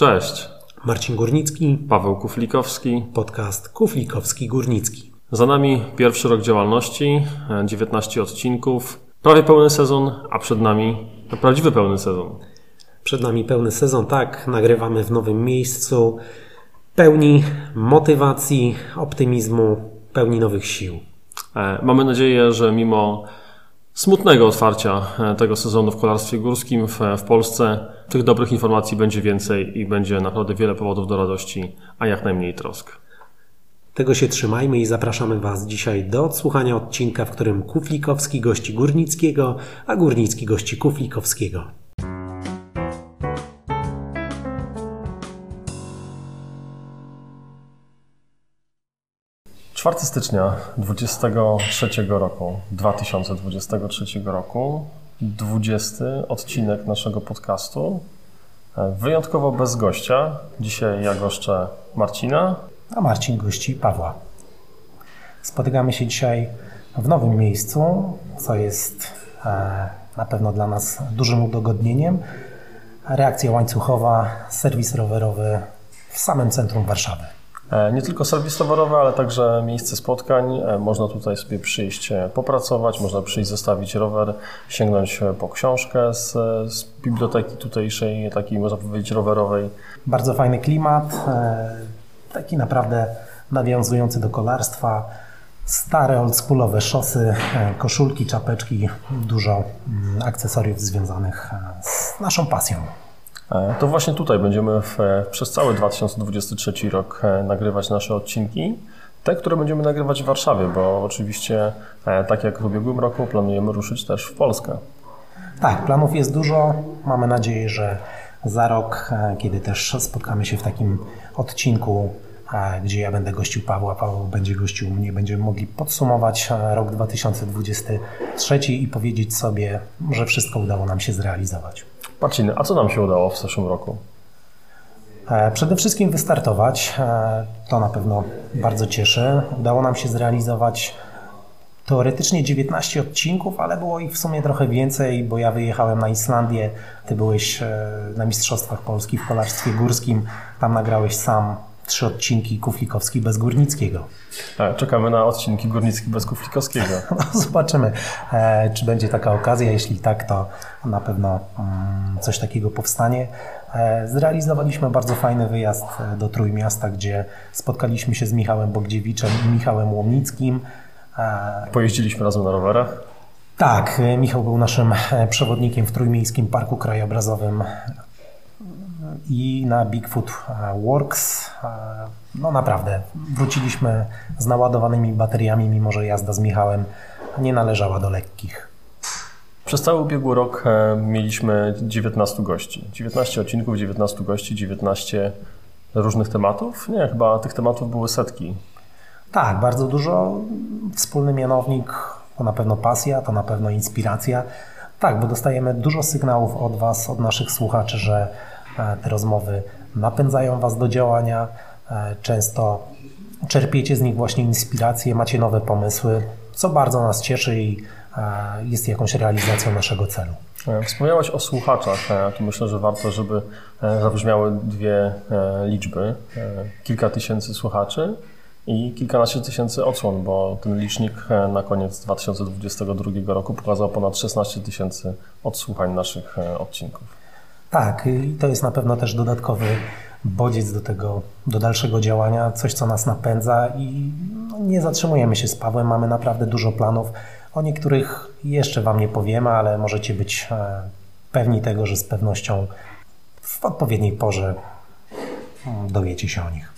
Cześć. Marcin Górnicki, Paweł Kuflikowski, podcast Kuflikowski Górnicki. Za nami pierwszy rok działalności, 19 odcinków, prawie pełny sezon, a przed nami prawdziwy pełny sezon. Przed nami pełny sezon, tak, nagrywamy w nowym miejscu, pełni motywacji, optymizmu, pełni nowych sił. E, mamy nadzieję, że mimo smutnego otwarcia e, tego sezonu w kolarstwie górskim w, w Polsce, tych dobrych informacji będzie więcej i będzie naprawdę wiele powodów do radości, a jak najmniej trosk. Tego się trzymajmy i zapraszamy Was dzisiaj do odsłuchania odcinka, w którym Kuflikowski gości Górnickiego, a Górnicki gości Kuflikowskiego. 4 stycznia 23 roku, 2023 roku, 20 odcinek naszego podcastu. Wyjątkowo bez gościa. Dzisiaj ja goszczę Marcina. A Marcin gości Pawła. Spotykamy się dzisiaj w nowym miejscu, co jest e, na pewno dla nas dużym udogodnieniem. Reakcja łańcuchowa, serwis rowerowy w samym centrum Warszawy. E, nie tylko serwis towarowy, ale także miejsce spotkań. E, można tutaj sobie przyjść e, popracować, można przyjść zostawić rower, sięgnąć po książkę z, z biblioteki tutejszej, takiej można powiedzieć rowerowej. Bardzo fajny klimat, taki naprawdę nawiązujący do kolarstwa. Stare, oldschoolowe szosy, koszulki, czapeczki, dużo mm, akcesoriów związanych z naszą pasją. E, to właśnie tutaj będziemy w, przez cały 2023 rok e, nagrywać nasze odcinki. Te, które będziemy nagrywać w Warszawie, bo oczywiście, e, tak jak w ubiegłym roku, planujemy ruszyć też w Polskę. Tak, planów jest dużo. Mamy nadzieję, że za rok, kiedy też spotkamy się w takim odcinku, gdzie ja będę gościł Pawła, Paweł będzie gościł mnie, będziemy mogli podsumować rok 2023 i powiedzieć sobie, że wszystko udało nam się zrealizować. Marcin, a co nam się udało w zeszłym roku? E, przede wszystkim wystartować. E, to na pewno bardzo cieszy. Udało nam się zrealizować teoretycznie 19 odcinków, ale było ich w sumie trochę więcej, bo ja wyjechałem na Islandię, ty byłeś e, na Mistrzostwach Polski w kolarstwie górskim, tam nagrałeś sam trzy odcinki Kuflikowski bez Górnickiego. Tak, czekamy na odcinki Górnicki bez Kuflikowskiego. No, zobaczymy, e, czy będzie taka okazja. Jeśli tak, to na pewno mm, coś takiego powstanie. E, zrealizowaliśmy bardzo fajny wyjazd e, do Trójmiasta, gdzie spotkaliśmy się z Michałem Bogdziewiczem i Michałem Łomnickim. Pojeździliśmy razem na rowerach. Tak, Michał był naszym przewodnikiem w Trójmiejskim Parku Krajobrazowym i na Bigfoot e, Works. E, no naprawdę, wróciliśmy z naładowanymi bateriami, mimo że jazda z Michałem nie należała do lekkich. Przez cały ubiegły rok e, mieliśmy 19 gości. 19 odcinków, 19 gości, 19 różnych tematów. Nie, chyba tych tematów były setki. Tak, bardzo dużo. Wspólny mianownik to na pewno pasja, to na pewno inspiracja. Tak, bo dostajemy dużo sygnałów od Was, od naszych słuchaczy, że te rozmowy napędzają Was do działania. E, często czerpiecie z nich właśnie inspiracje, macie nowe pomysły, co bardzo nas cieszy i e, jest jakąś realizacją naszego celu. Wspomniałeś o słuchaczach. Tu myślę, że warto, żeby zabrzmiały dwie liczby. Kilka tysięcy słuchaczy i kilkanaście tysięcy odsłon, bo ten licznik na koniec 2022 roku pokazał ponad 16 tysięcy odsłuchań naszych odcinków. Tak, i to jest na pewno też dodatkowy bodziec do tego, do dalszego działania, coś co nas napędza i no, nie zatrzymujemy się z Pawłem, mamy naprawdę dużo planów. O niektórych jeszcze Wam nie powiemy, ale możecie być e, pewni tego, że z pewnością w odpowiedniej porze mm, dowiecie się o nich.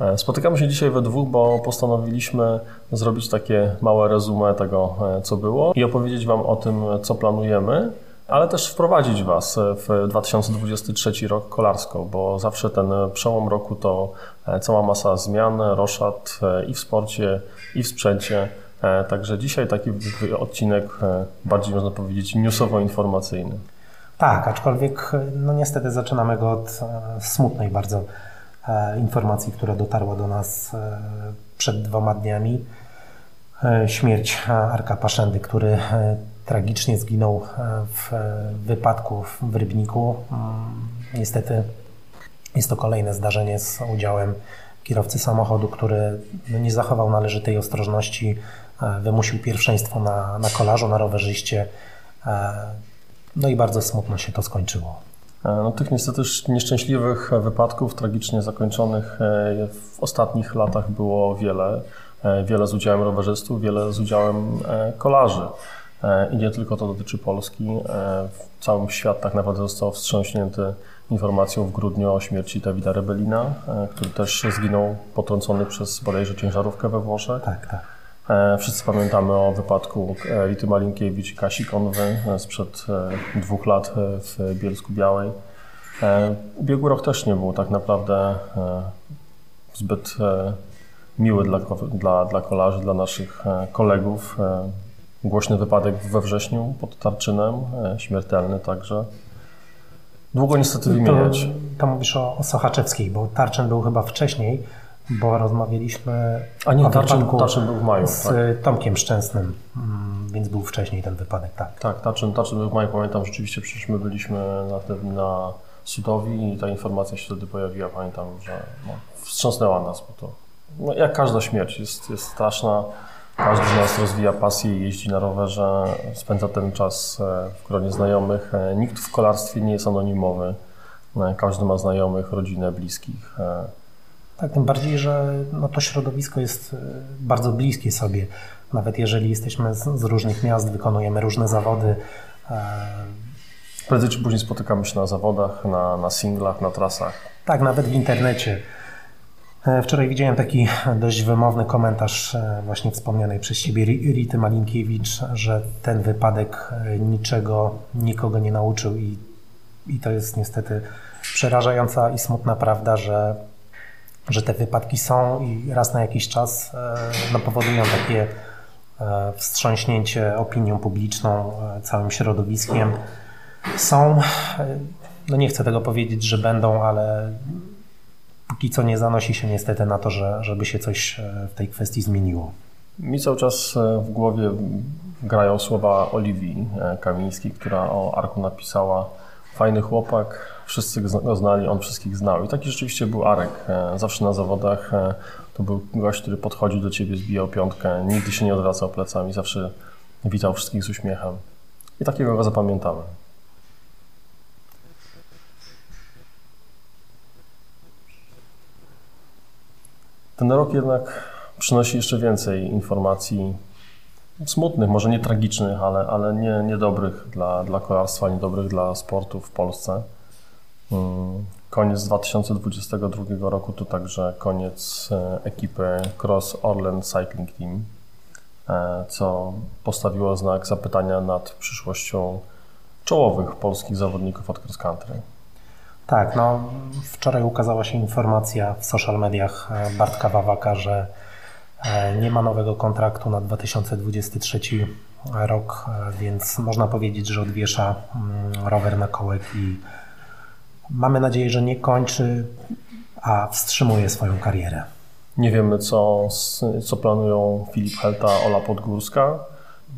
E, spotykamy się dzisiaj we dwóch, bo postanowiliśmy zrobić takie małe resume tego, e, co było i opowiedzieć Wam o tym, co planujemy ale też wprowadzić Was w 2023 rok kolarsko, bo zawsze ten przełom roku to e, cała masa zmian, roszad e, i w sporcie, i w sprzęcie. E, także dzisiaj taki odcinek bardziej można powiedzieć newsowo-informacyjny. Tak, aczkolwiek no niestety zaczynamy go od smutnej bardzo informacji, która dotarła do nas przed dwoma dniami. Śmierć Arka Paszędy, który tragicznie zginął e, w wypadku w Rybniku. Mm, niestety Jest to kolejne zdarzenie z udziałem kierowcy samochodu, który no, nie zachował należytej ostrożności, e, wymusił pierwszeństwo na, na kolarzu, na rowerzyście. E, no i bardzo smutno się to skończyło. E, no, tych niestety nieszczęśliwych wypadków, tragicznie zakończonych w ostatnich latach było wiele. Wiele z udziałem rowerzystów, wiele z udziałem kolarzy. I nie tylko to dotyczy Polski. Cały świat tak naprawdę został wstrząśnięty informacją w grudniu o śmierci Dawida Rebelina, e, który też zginął potrącony przez bodajże ciężarówkę we Włoszech. Tak, tak. E, wszyscy pamiętamy o wypadku Rity Malinkiewicz i Kasi Konwy e, sprzed dwóch lat w Bielsku Białej. Ubiegły rok też nie był tak naprawdę zbyt miły dla, dla, dla kolarzy, dla naszych kolegów. Głośny wypadek we wrześniu pod Tarczynem, śmiertelny także. Długo niestety wymieniać. To, to mówisz o, o Sochaczewskiej, bo Tarczyn był chyba wcześniej, bo rozmawialiśmy A nie, Tarczyn, Tarczyn był w maju. Z tak. Tomkiem Szczęsnym, mm, więc był wcześniej ten wypadek, tak. Tak, Tarczyn, Tarczyn był w maju, pamiętam rzeczywiście, przecież my byliśmy na, na Sudowi i ta informacja się wtedy pojawiła, pamiętam, że no, wstrząsnęła nas, bo to no, jak każda śmierć jest, jest straszna. Każdy z nas rozwija pasję i jeździ na rowerze, spędza ten czas e, w gronie znajomych. E, nikt w kolarstwie nie jest anonimowy. E, każdy ma znajomych, rodzinę, bliskich. Tak, tym bardziej, że no to środowisko jest bardzo bliskie sobie. Nawet jeżeli jesteśmy z, z różnych miast, wykonujemy różne zawody. Prędzej czy później spotykamy się na zawodach, na, na singlach, na trasach. Tak, nawet w internecie. E, wczoraj widziałem taki dość wymowny komentarz e, właśnie wspomnianej przez Ciebie Rity Malinkiewicz, że ten wypadek e, niczego, nikogo nie nauczył i, i to jest niestety przerażająca i smutna prawda, że, że te wypadki są i raz na jakiś czas no, powodują takie wstrząśnięcie opinią publiczną, całym środowiskiem. Są, no nie chcę tego powiedzieć, że będą, ale póki co nie zanosi się niestety na to, że, żeby się coś e, w tej kwestii zmieniło. Mi cały czas e, w głowie grają słowa Oliwii e, Kamińskiej, która o Arku napisała fajny chłopak, wszyscy go znali, on wszystkich znał. I taki rzeczywiście był Arek. Zawsze na zawodach to był gość, który podchodził do ciebie, zbijał piątkę, nigdy się nie odwracał plecami, zawsze witał wszystkich z uśmiechem. I takiego go zapamiętamy. Ten rok jednak przynosi jeszcze więcej informacji smutnych, może nie tragicznych, ale, ale nie, niedobrych dla, dla kolarstwa, niedobrych dla sportu w Polsce. Mm, koniec 2022 roku to także koniec e, ekipy Cross Orlen Cycling Team, e, co postawiło znak zapytania nad przyszłością czołowych polskich zawodników od cross country. Tak, no wczoraj ukazała się informacja w social mediach e, Bartka Wawaka, że e, nie ma nowego kontraktu na 2023 rok, e, więc można powiedzieć, że odwiesza mm, rower na kołek i mamy nadzieję, że nie kończy, a wstrzymuje swoją karierę. Nie wiemy, co, co planują Filip Helta, Ola Podgórska.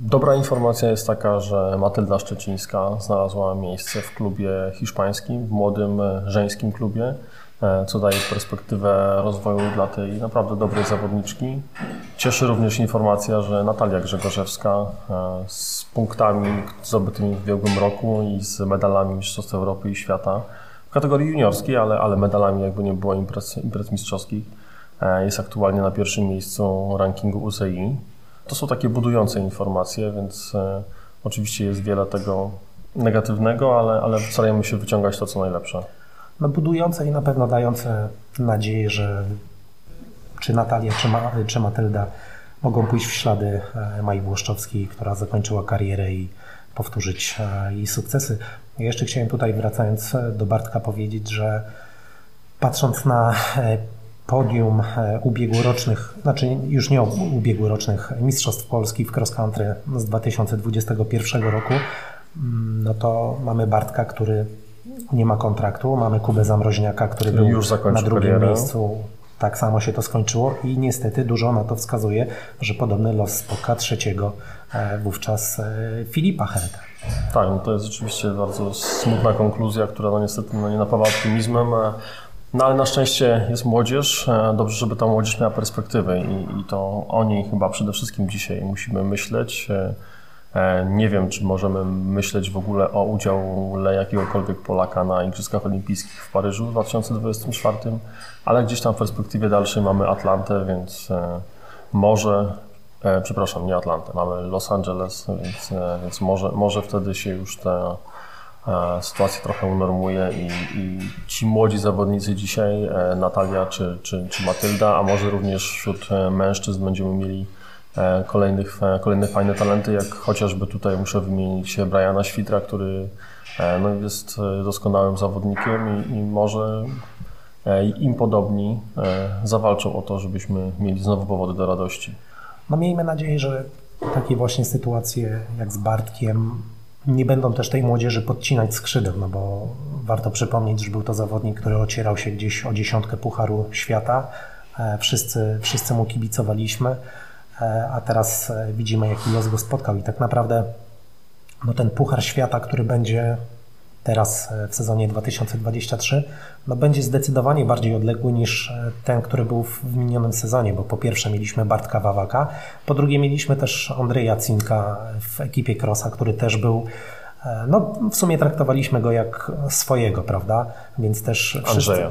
Dobra informacja jest taka, że Matylda Szczecińska znalazła miejsce w klubie hiszpańskim, w młodym e, żeńskim klubie, e, co daje perspektywę rozwoju dla tej naprawdę dobrej zawodniczki. Cieszy również informacja, że Natalia Grzegorzewska e, z punktami zdobytymi w ubiegłym roku i z medalami Mistrzostw Europy i Świata w kategorii juniorskiej, ale, ale medalami jakby nie było imprez, imprez mistrzowskich, jest aktualnie na pierwszym miejscu rankingu UCI. To są takie budujące informacje, więc e, oczywiście jest wiele tego negatywnego, ale, ale starajmy się wyciągać to, co najlepsze. No budujące i na pewno dające nadzieję, że czy Natalia, czy, Ma, czy Matylda mogą pójść w ślady e, Mai Włoszczowskiej, która zakończyła karierę i powtórzyć e, jej sukcesy. Ja jeszcze chciałem tutaj, wracając do Bartka, powiedzieć, że patrząc na podium e, ubiegłorocznych, znaczy już nie ubiegłorocznych Mistrzostw Polski w cross country z 2021 roku, mm, no to mamy Bartka, który nie ma kontraktu, mamy Kubę Zamroźniaka, który był już na drugim karierę. miejscu. Tak samo się to skończyło i niestety dużo na to wskazuje, że podobny los spotka trzeciego e, wówczas e, Filipa Herta. Tak, no to jest rzeczywiście bardzo smutna konkluzja, która no niestety no nie napawa optymizmem. No ale na szczęście jest młodzież. E, dobrze, żeby ta młodzież miała perspektywę i, i to o niej chyba przede wszystkim dzisiaj musimy myśleć. E, e, nie wiem, czy możemy myśleć w ogóle o udziale jakiegokolwiek Polaka na Igrzyskach Olimpijskich w Paryżu w 2024, ale gdzieś tam w perspektywie dalszej mamy Atlantę, więc może, przepraszam, nie Atlantę, mamy Los Angeles, więc, więc może, może wtedy się już ta sytuacja trochę unormuje i, i, ci młodzi zawodnicy dzisiaj, e, Natalia czy, czy, czy Matylda, a może również wśród e, mężczyzn będziemy mieli e, kolejnych, kolejne fajne talenty, jak chociażby tutaj muszę wymienić Briana Świtra, który no, jest doskonałym zawodnikiem i, i może im podobni zawalczą o to, żebyśmy mieli znowu powody do radości. No miejmy nadzieję, że takie właśnie sytuacje jak z Bartkiem nie będą też tej młodzieży podcinać skrzydeł, no bo warto przypomnieć, że był to zawodnik, który ocierał się gdzieś o dziesiątkę Pucharu Świata. E, wszyscy, wszyscy mu kibicowaliśmy, e, a teraz e, widzimy, jaki los go spotkał. I tak naprawdę no ten Puchar Świata, który będzie teraz e, w sezonie 2023, no będzie zdecydowanie bardziej odległy niż e, ten, który był w minionym sezonie, bo po pierwsze mieliśmy Bartka Wawaka, po drugie mieliśmy też Andrzeja Cinka w ekipie Krosa, który też był e, no, w sumie traktowaliśmy go jak swojego, prawda? Więc też wszyscy, Andrzeja.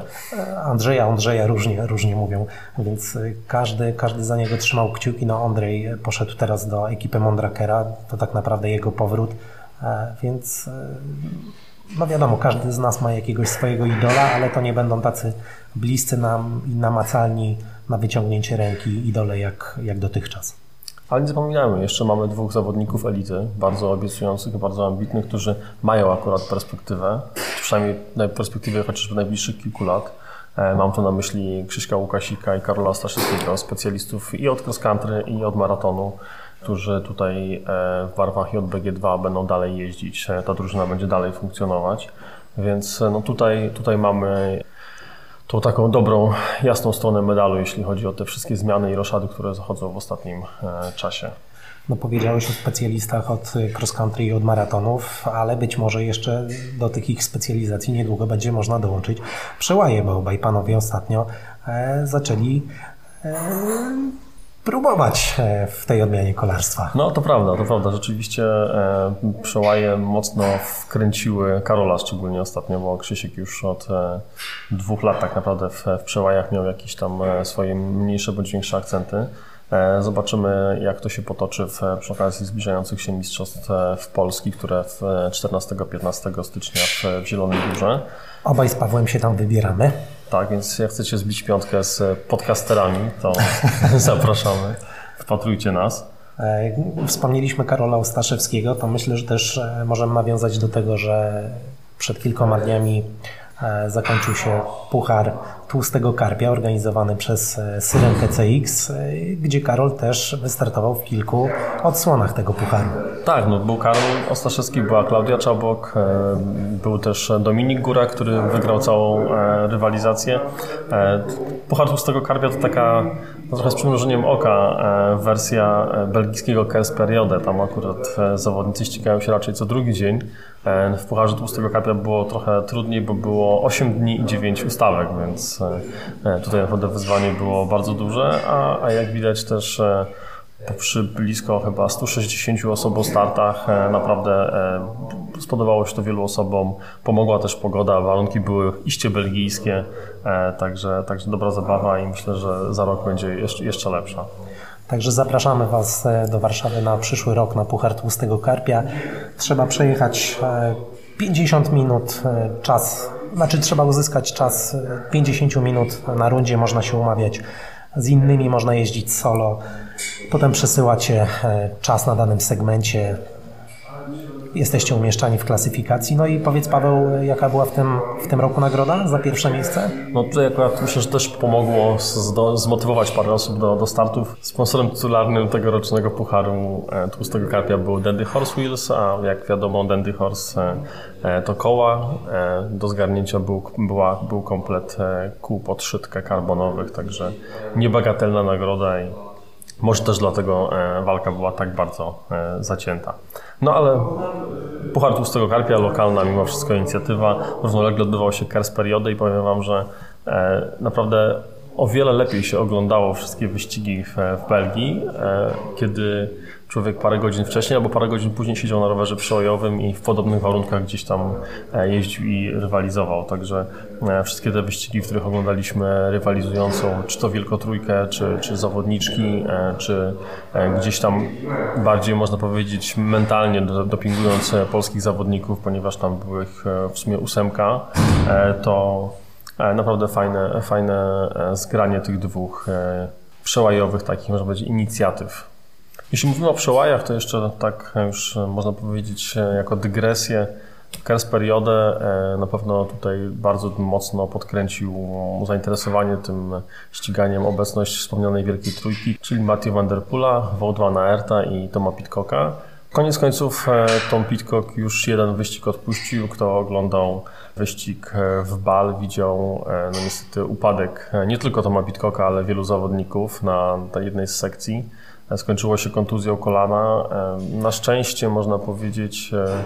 Andrzeja, Andrzeja różnie, różnie mówią, więc każdy, każdy za niego trzymał kciuki. No, Andrzej poszedł teraz do ekipy Mondrakera, to tak naprawdę jego powrót, więc no wiadomo, każdy z nas ma jakiegoś swojego idola, ale to nie będą tacy bliscy nam i namacalni na wyciągnięcie ręki idole jak, jak dotychczas. Ale nie zapominajmy, jeszcze mamy dwóch zawodników elity, bardzo obiecujących, bardzo ambitnych, którzy mają akurat perspektywę, przynajmniej w perspektywie chociażby najbliższych kilku lat. E, mam tu na myśli Krzyśka Łukasika i Karola Staszyckiego, specjalistów i od cross country, i od maratonu którzy tutaj e, w barwach JBG2 będą dalej jeździć. E, ta drużyna będzie dalej funkcjonować. Więc e, no tutaj, tutaj mamy tą taką dobrą, jasną stronę medalu, jeśli chodzi o te wszystkie zmiany i roszady, które zachodzą w ostatnim czasie. No powiedziałeś o specjalistach od cross country i od maratonów, ale być może jeszcze do tych ich specjalizacji niedługo będzie można dołączyć przełaje, bo obaj panowie ostatnio zaczęli próbować e, w tej odmianie kolarstwa. No to prawda, to prawda. Rzeczywiście e, przełaje mocno wkręciły Karola, szczególnie ostatnio, bo Krzysiek już od e, dwóch lat tak naprawdę w, w przełajach miał jakieś tam swoje mniejsze bądź większe akcenty. Zobaczymy, jak to się potoczy w, przy okazji zbliżających się mistrzostw w Polski, które w 14-15 stycznia w, w Zielonej Górze. Obaj z Pawłem się tam wybieramy. Tak, więc jak chcecie zbić piątkę z podcasterami, to zapraszamy. Wpatrujcie nas. E, wspomnieliśmy Karola Ostaszewskiego, to myślę, że też e, możemy nawiązać do tego, że przed kilkoma dniami e, zakończył się Puchar Tłustego Karpia organizowany przez Syrenkę CX, gdzie Karol też wystartował w kilku odsłonach tego pucharu. Tak, no był Karol Ostaszewski, była Klaudia Czabok, e, był też Dominik Góra, który wygrał całą e, rywalizację. E, Puchar Tłustego Karpia to taka trochę z przymrużeniem oka wersja belgijskiego KS Periode. Tam akurat zawodnicy ścigają się raczej co drugi dzień. W Pucharze Tłustego Karpia było trochę trudniej, bo było 8 dni i 9 ustawek, więc tutaj naprawdę wyzwanie było bardzo duże, a, a jak widać też przy blisko chyba 160 osób o startach e, naprawdę e, spodobało się to wielu osobom. Pomogła też pogoda, warunki były iście belgijskie, e, także, także dobra zabawa i myślę, że za rok będzie jeszcze lepsza. Także zapraszamy Was do Warszawy na przyszły rok na Puchar Tłustego Karpia. Trzeba przejechać 50 minut czas, znaczy trzeba uzyskać czas 50 minut na rundzie, można się umawiać z innymi można jeździć solo. Potem przesyłacie e, czas na danym segmencie. Jesteście umieszczani w klasyfikacji. No i powiedz Paweł, jaka była w tym, w tym roku nagroda za pierwsze miejsce? No tutaj akurat myślę, że też pomogło zmotywować parę osób do, do startów. Sponsorem tytularnym tegorocznego Pucharu e, Tłustego Karpia był Dandy Horse Wheels, a jak wiadomo Dandy Horse e, to koła. Do zgarnięcia był, była, był komplet kół podszytka karbonowych, także niebagatelna nagroda i może też dlatego e, walka była tak bardzo e, zacięta. No ale Puchar Tłustego Karpia, lokalna mimo wszystko inicjatywa. Równolegle odbywał się Kers Periody i powiem Wam, że naprawdę o wiele lepiej się oglądało wszystkie wyścigi w Belgii, kiedy człowiek parę godzin wcześniej albo parę godzin później siedział na rowerze przełajowym i w podobnych warunkach gdzieś tam e, jeździł i rywalizował. Także e, wszystkie te wyścigi, w których oglądaliśmy rywalizującą, czy to wielkotrójkę, czy, czy zawodniczki, e, czy gdzieś tam bardziej można powiedzieć mentalnie dopingując polskich zawodników, ponieważ tam były ich w sumie ósemka, to naprawdę fajne, fajne zgranie tych dwóch przełajowych takich, można powiedzieć, inicjatyw. Jeśli mówimy o przełajach, to jeszcze tak już można powiedzieć jako dygresję. Kers e, na pewno tutaj bardzo mocno podkręcił zainteresowanie tym ściganiem obecność wspomnianej Wielkiej Trójki, czyli Matthew Van Der Aerta i Toma Pitcocka. Koniec końców e, Tom Pitcock już jeden wyścig odpuścił. Kto oglądał wyścig e, w Bal, widział no niestety upadek nie tylko Toma Pitcocka, ale wielu zawodników na jednej z sekcji skończyło się kontuzją kolana. Na szczęście można powiedzieć e,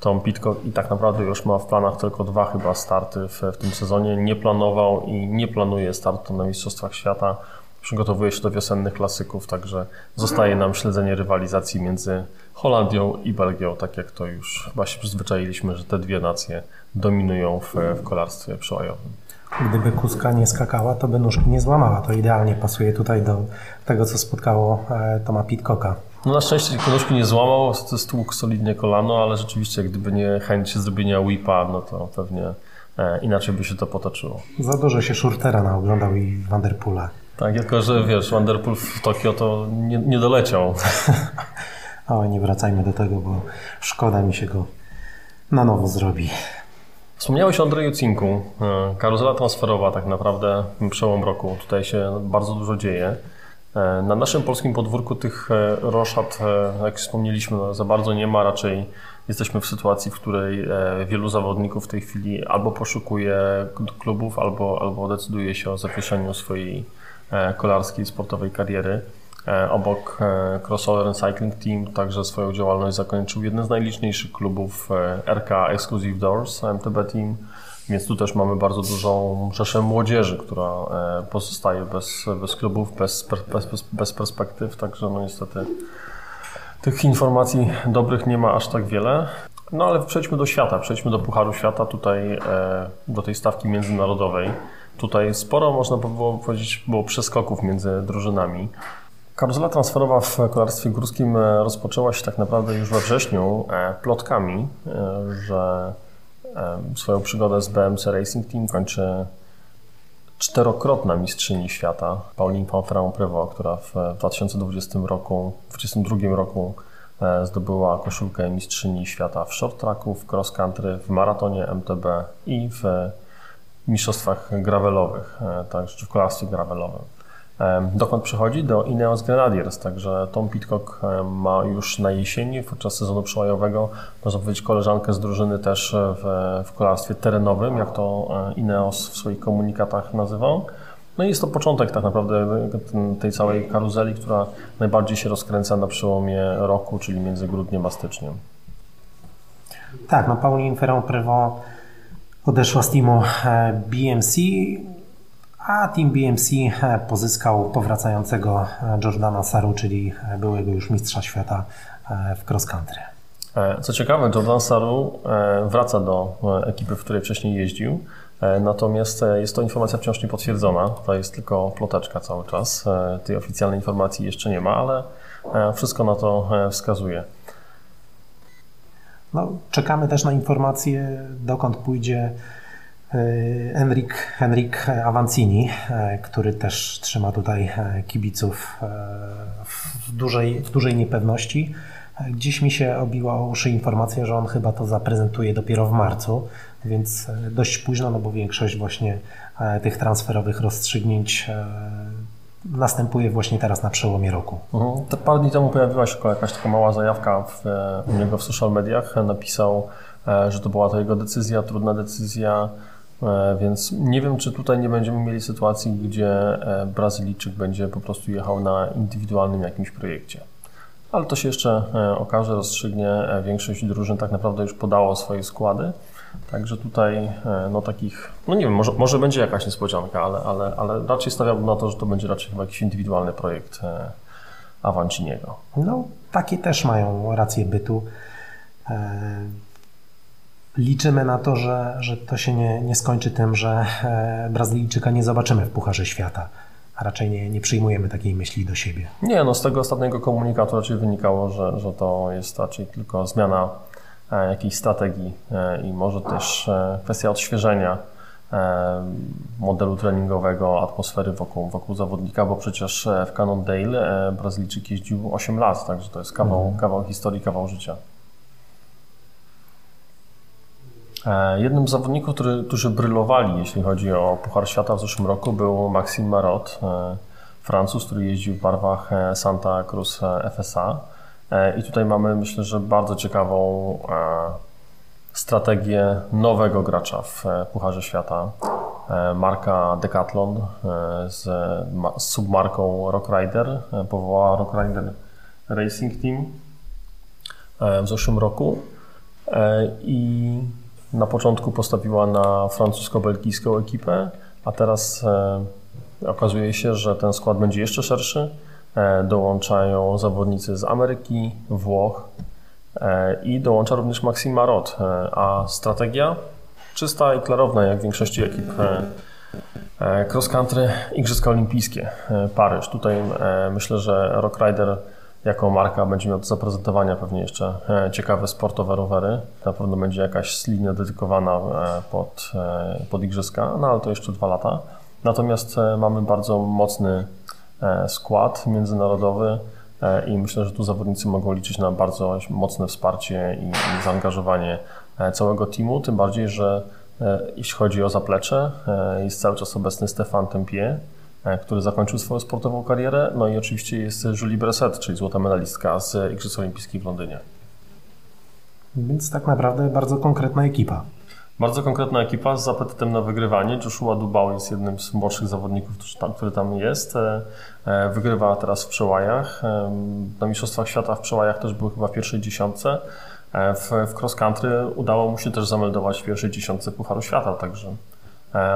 Tom Pitcock i tak naprawdę już ma w planach tylko dwa chyba starty w, w tym sezonie. Nie planował i nie planuje startu na Mistrzostwach Świata. Przygotowuje się do wiosennych klasyków, także zostaje nam śledzenie rywalizacji między Holandią i Belgią, tak jak to już się przyzwyczailiśmy, że te dwie nacje dominują w, w kolarstwie przełajowym. Gdyby kuska nie skakała, to by nóżki nie złamała. To idealnie pasuje tutaj do tego, co spotkało e, Toma Pitcocka. No na szczęście nóżki nie złamał, stłukł solidnie kolano, ale rzeczywiście gdyby nie chęć zrobienia whipa, no to pewnie e, inaczej by się to potoczyło. Za dużo się Shurtera naoglądał i Vanderpoola. Tak, tylko że wiesz, Vanderpool w Tokio to nie, nie doleciał. o, nie wracajmy do tego, bo szkoda mi się go na nowo zrobi. Wspomniałeś o Andrzeju Cinku. E, karuzela transferowa tak naprawdę przełom roku. Tutaj się bardzo dużo dzieje. E, na naszym polskim podwórku tych e, roszad, jak wspomnieliśmy, no, za bardzo nie ma. Raczej jesteśmy w sytuacji, w której wielu zawodników w tej chwili albo poszukuje klubów, albo, albo decyduje się o zawieszeniu swojej kolarskiej, sportowej kariery. E, obok e, Crossover Cycling Team także swoją działalność zakończył jeden z najliczniejszych klubów e, RK Exclusive Doors, MTB Team, więc tu też mamy bardzo dużą rzeszę młodzieży, która pozostaje bez, bez klubów, bez, bez, bez perspektyw, także no niestety tych informacji dobrych nie ma aż tak wiele. No ale przejdźmy do świata, przejdźmy do Pucharu Świata, tutaj do tej stawki międzynarodowej. Tutaj sporo, można było powiedzieć, było przeskoków między drużynami. Karuzela transferowa w kolarstwie górskim e, rozpoczęła się tak naprawdę już we wrześniu e, plotkami, e, że swoją przygodę z BMC Racing Team kończy czterokrotna mistrzyni świata Pauline Fanfran-Prevot, która w 2020 roku, w 2022 roku zdobyła koszulkę mistrzyni świata w short tracku, w cross country, w maratonie MTB i w mistrzostwach gravelowych, także w kolarstwie gravelowym. Dokąd przychodzi? Do Ineos Grenadiers, także Tom Pitcock ma już na jesieni, podczas sezonu przełajowego, można powiedzieć, koleżankę z drużyny też w, w kolarstwie terenowym, jak to e, Ineos w swoich komunikatach nazywał. No i jest to początek tak naprawdę tej całej karuzeli, która najbardziej się rozkręca na przełomie roku, czyli między grudniem a styczniem. Tak, no Pauline Ferrand-Prevot odeszła z teamu e, BMC a Team BMC e, pozyskał powracającego e, Jordana Saru, czyli e, byłego już mistrza świata w cross country. Co ciekawe, Jordan Saru wraca do ekipy, w której wcześniej jeździł. Natomiast jest to informacja wciąż niepotwierdzona. To jest tylko ploteczka cały czas. Tej oficjalnej informacji jeszcze nie ma, ale wszystko na to wskazuje. No, czekamy też na informacje, dokąd pójdzie Henrik, Henrik Avancini, e, który też trzyma tutaj e, kibiców e, w dużej, w dużej niepewności. Gdzieś mi się obiła o uszy informacja, że on chyba to zaprezentuje dopiero w marcu, więc dość późno, no bo większość właśnie tych transferowych rozstrzygnięć następuje właśnie teraz na przełomie roku. Mhm. Parę dni temu pojawiła się jakaś taka mała zajawka w, u niego w social mediach. Napisał, że to była to jego decyzja, trudna decyzja, E, więc nie wiem, czy tutaj nie będziemy mieli sytuacji, gdzie e, Brazylijczyk będzie po prostu jechał na indywidualnym jakimś projekcie. Ale to się jeszcze e, okaże, rozstrzygnie. Większość drużyn tak naprawdę już podało swoje składy. Także tutaj no takich, no nie wiem, może, może będzie jakaś niespodzianka, ale, ale, ale raczej stawiałbym na to, że to będzie raczej chyba jakiś indywidualny projekt Avanciniego. No, takie też mają rację bytu. Liczymy na to, że, że to się nie, nie skończy tym, że Brazylijczyka nie zobaczymy w Pucharze Świata a raczej nie, nie przyjmujemy takiej myśli do siebie. Nie, no z tego ostatniego komunikatu raczej wynikało, że, że to jest raczej tylko zmiana e, jakiejś strategii e, i może też e, kwestia odświeżenia modelu treningowego, atmosfery wokół, wokół zawodnika, bo przecież w Cannondale Brazylijczyk jeździł 8 lat, także to jest kawał, mhm. kawał historii, kawał życia. E, jednym z zawodników, który, którzy brylowali, jeśli chodzi o Puchar Świata w zeszłym roku, był Maxime Marot, e, Francuz, który jeździł w barwach e, Santa Cruz FSA. I tutaj mamy, myślę, że bardzo ciekawą strategię nowego gracza w Pucharze Świata. Marka Decathlon z, submarką Rock Rider powołała Rock Rider Racing Team w zeszłym roku. I na początku postawiła na francusko-belgijską ekipę, a teraz e, okazuje się, że ten skład będzie jeszcze szerszy. E, dołączają zawodnicy z Ameryki, Włoch e, i dołącza również Maxime Marot. A strategia czysta i klarowna, jak w większości ekip cross country Igrzyska Olimpijskie Paryż. Tutaj myślę, że Rock Rider jako marka będzie miał do zaprezentowania pewnie jeszcze e, ciekawe sportowe rowery. Na pewno będzie jakaś linia dedykowana e, pod, e, pod igrzyska, no ale to jeszcze dwa lata. Natomiast mamy bardzo mocny skład międzynarodowy i myślę, że tu zawodnicy mogą liczyć na bardzo mocne wsparcie i, zaangażowanie całego teamu, tym bardziej, że jeśli chodzi o zaplecze, jest cały czas obecny Stefan Tempie, E, który zakończył swoją sportową karierę. No i oczywiście jest Julie Bresset, czyli złota medalistka z Igrzysk Olimpijskich w Londynie. Więc tak naprawdę bardzo konkretna ekipa. Bardzo konkretna ekipa z apetytem na wygrywanie. Joshua Dubał jest jednym z młodszych zawodników, który tam jest. E, e, wygrywa teraz w przełajach. Na Mistrzostwach Świata w przełajach też był chyba w pierwszej dziesiątce. W, w cross country udało mu się też zameldować w pierwszej dziesiątce Pucharu Świata, także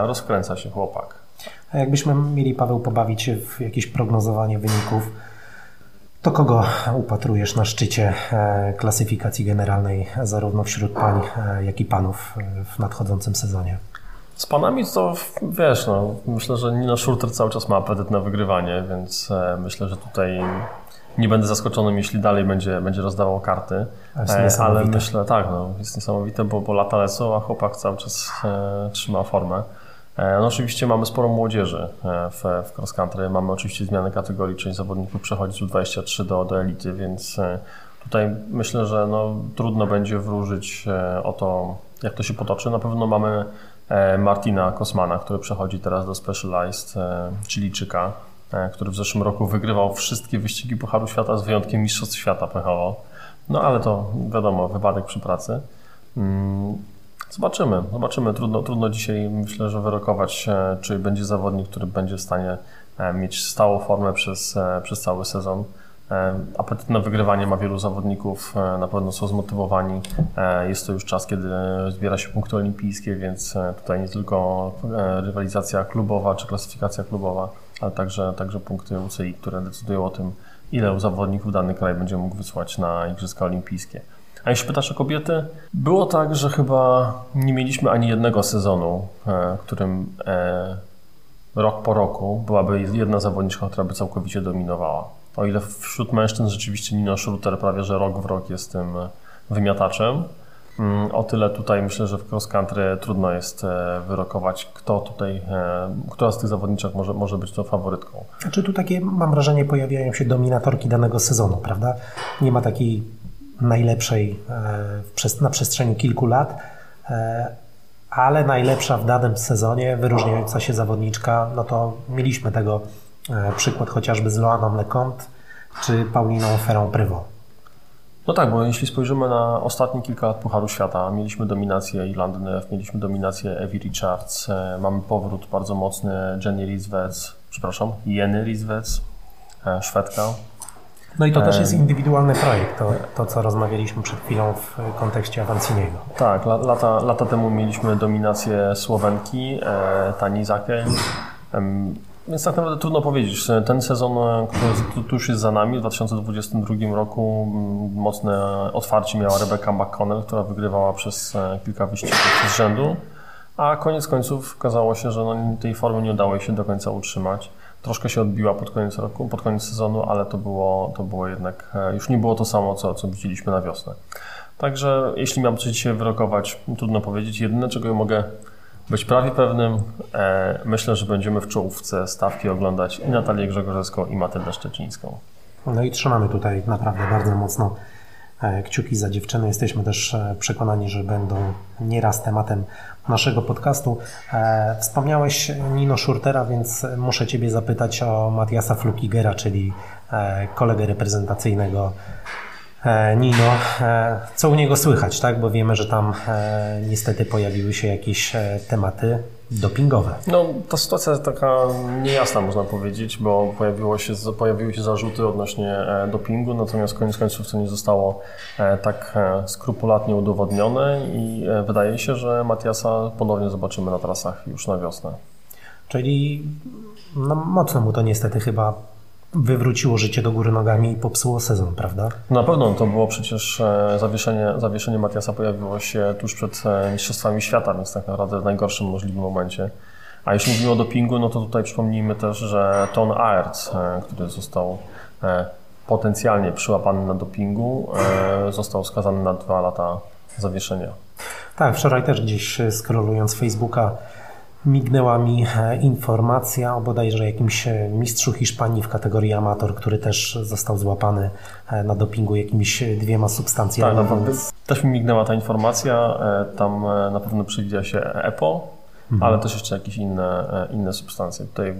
rozkręca się chłopak. A jakbyśmy mieli, Paweł, pobawić się w jakieś prognozowanie wyników, to kogo upatrujesz na szczycie e, klasyfikacji generalnej, zarówno wśród pań, e, jak i panów e, w nadchodzącym sezonie? Z panami to wiesz, no, myślę, że Nina Schurter cały czas ma apetyt na wygrywanie, więc myślę, że tutaj nie będę zaskoczony, jeśli dalej będzie, będzie rozdawał karty. Ale myślę, tak, no, jest niesamowite, bo, bo lata lecą, a chłopak cały czas e, trzyma formę. E, no oczywiście mamy sporo młodzieży e, w, w cross country. Mamy oczywiście zmianę kategorii, czyli zawodników przechodzi z U23 do, do elity, więc e, tutaj myślę, że no, trudno będzie wróżyć o to, jak to się potoczy. Na pewno mamy Martina Kosmana, który przechodzi teraz do Specialized Chilijczyka, który w zeszłym roku wygrywał wszystkie wyścigi Pucharu Świata z wyjątkiem Mistrzostw Świata pechowo. No ale to wiadomo, wypadek przy pracy. Zobaczymy, zobaczymy. Trudno, trudno dzisiaj myślę, że wyrokować, czy będzie zawodnik, który będzie w stanie e, mieć stałą formę przez, e, przez cały sezon. E, apetyt na wygrywanie ma wielu zawodników, na pewno są zmotywowani. Jest to już czas, kiedy zbiera się punkty olimpijskie, więc tutaj nie tylko rywalizacja klubowa czy klasyfikacja klubowa, ale także, także punkty UCI, które decydują o tym, ile zawodników dany kraj będzie mógł wysłać na Igrzyska Olimpijskie. A jeśli pytasz o kobiety, było tak, że chyba nie mieliśmy ani jednego sezonu, e, w którym e, rok po roku byłaby jedna zawodniczka, która by całkowicie dominowała. O ile wśród mężczyzn rzeczywiście Nino Schruter prawie że rok w rok jest tym wymiataczem, mm, o tyle tutaj myślę, że w cross country trudno jest e, wyrokować, kto tutaj, która z tych zawodniczek może, może być tą faworytką. Znaczy tu takie, mam wrażenie, pojawiają się dominatorki danego sezonu, prawda? Nie ma takiej najlepszej e, na przestrzeni kilku lat, e, ale najlepsza w danym sezonie, wyróżniająca się zawodniczka, no to mieliśmy tego e, przykład chociażby z Loaną Lecomte czy Pauliną Ferrą-Prywot. No tak, bo jeśli spojrzymy na ostatnie kilka lat Pucharu Świata, mieliśmy dominację Irlandy Neff, mieliśmy dominację Evie Richards, mamy powrót bardzo mocny Jenny Rieswetz, przepraszam, Jenny Rieswetz, Szwedka, No i to też jest indywidualny projekt, to, to co rozmawialiśmy przed chwilą w kontekście Avanciniego. Tak, lata, lata temu mieliśmy dominację Słowenki, e, Tani Zake. Więc tak naprawdę trudno powiedzieć. Ten sezon, e, który tu już jest za nami, w 2022 roku mocne otwarcie miała Rebecca McConnell, która wygrywała przez e, kilka wyścigów z rzędu, a koniec końców okazało się, że no, tej formy nie udało się do końca utrzymać. Troszkę się odbiła pod koniec roku, pod koniec sezonu, ale to było, to było jednak, e, już nie było to samo, co, co widzieliśmy na wiosnę. Także jeśli miałbym coś dzisiaj wyrokować, trudno powiedzieć. Jedyne, czego mogę być prawie pewnym, e, myślę, że będziemy w czołówce stawki oglądać i Natalię Grzegorzewską i Matyldę Szczecińską. No i trzymamy tutaj naprawdę bardzo mocno kciuki za dziewczyny. Jesteśmy też e, przekonani, że będą nieraz tematem naszego podcastu. Wspomniałeś Nino Schurtera, więc muszę Ciebie zapytać o Matiasa Flukigera, czyli kolegę reprezentacyjnego E, Nino, e, co u niego słychać, tak? Bo wiemy, że tam e, niestety pojawiły się jakieś tematy dopingowe. No, ta sytuacja jest taka niejasna, można powiedzieć, bo pojawiło się, pojawiły się zarzuty odnośnie dopingu, natomiast koniec końców to nie zostało tak skrupulatnie udowodnione i wydaje się, że Matiasa ponownie zobaczymy na trasach już na wiosnę. Czyli no, mocno mu to niestety chyba wywróciło życie do góry nogami i popsuło sezon, prawda? Na pewno to było przecież e, zawieszenie, zawieszenie Matiasa pojawiło się tuż przed e, Mistrzostwami Świata, więc tak naprawdę w najgorszym możliwym momencie. A jeśli mówimy o dopingu, no to tutaj przypomnijmy też, że Ton Aerts, e, który został potencjalnie przyłapany na dopingu, został skazany na dwa lata zawieszenia. Tak, wczoraj też gdzieś skrolując Facebooka mignęła mi e, informacja o bodajże jakimś e, mistrzu Hiszpanii w kategorii amator, który też został złapany e, na dopingu jakimiś dwiema substancjami. Tak, no, też mi mignęła ta informacja. Tam na pewno przewiduje się EPO, mhm. ale też jeszcze jakieś inne, inne substancje. Tutaj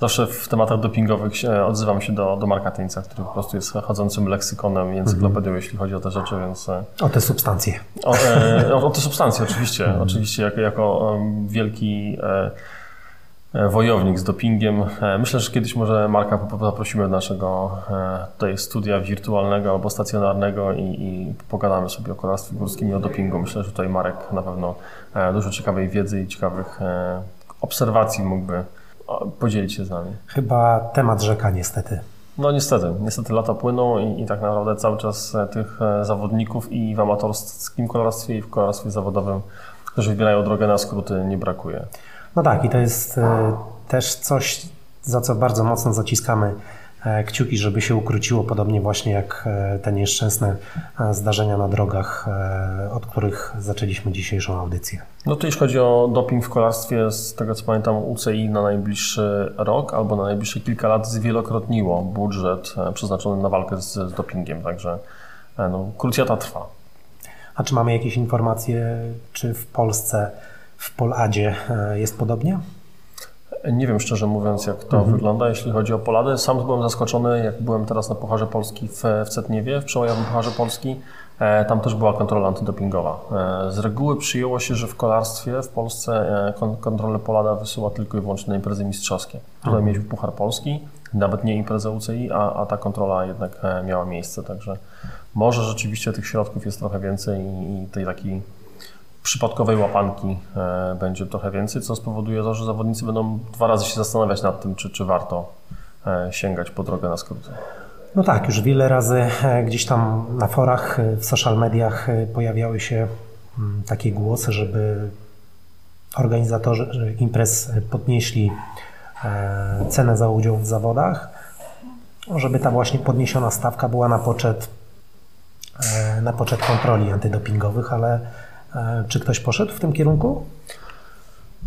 zawsze w tematach dopingowych odzywam się do, do Marka Tyńca, który po prostu jest chodzącym leksykonem i encyklopedią, mm jeśli chodzi o te rzeczy, więc... E, o te substancje. O, e, o te substancje, oczywiście. Mm Oczywiście jako, jako wielki e, wojownik z dopingiem. Myślę, że kiedyś może Marka zaprosimy do naszego tutaj studia wirtualnego albo stacjonarnego i, i pogadamy sobie o kolarstwie górskim i o dopingu. Myślę, że tutaj Marek na pewno dużo ciekawej wiedzy i ciekawych obserwacji mógłby podzielić się z nami. Chyba temat rzeka niestety. No niestety, niestety lata płyną i, i tak naprawdę cały czas e, tych e, zawodników i w amatorskim kolarstwie i w kolarstwie zawodowym, którzy wybierają drogę na skróty, nie brakuje. No tak i to jest e, też coś, za co bardzo mocno zaciskamy kciuki, żeby się ukróciło, podobnie właśnie jak e, te nieszczęsne e, zdarzenia na drogach, od których zaczęliśmy dzisiejszą audycję. No to jeśli chodzi o doping w kolarstwie, z tego co pamiętam, UCI na najbliższy rok albo na najbliższe kilka lat zwielokrotniło budżet przeznaczony na walkę z, z dopingiem, także no, krucjata trwa. A czy mamy jakieś informacje, czy w Polsce, w Poladzie jest podobnie? Nie wiem szczerze mówiąc, jak to mhm. wygląda, jeśli chodzi o Poladę. Sam byłem zaskoczony, jak byłem teraz na Pucharze Polski w, w Cetniewie, w przełajowym Pucharze Polski. E, tam też była kontrola antydopingowa. E, z reguły przyjęło się, że w kolarstwie w Polsce e, kontrolę Polada wysyła tylko i wyłącznie na imprezy mistrzowskie. Tutaj mhm. mieliśmy Puchar Polski, nawet nie imprezę UCI, a, a ta kontrola jednak miała miejsce, także może rzeczywiście tych środków jest trochę więcej i, i tej takiej przypadkowej łapanki e, będzie trochę więcej, co spowoduje to, że zawodnicy będą dwa razy się zastanawiać nad tym, czy, czy warto e, sięgać po drogę na skróty. No tak, już wiele razy e, gdzieś tam na forach, w social mediach pojawiały się mm, takie głosy, żeby organizatorzy imprez podnieśli cenę za udział w zawodach, żeby ta właśnie podniesiona stawka była na poczet, na poczet kontroli antydopingowych, ale czy ktoś poszedł w tym kierunku?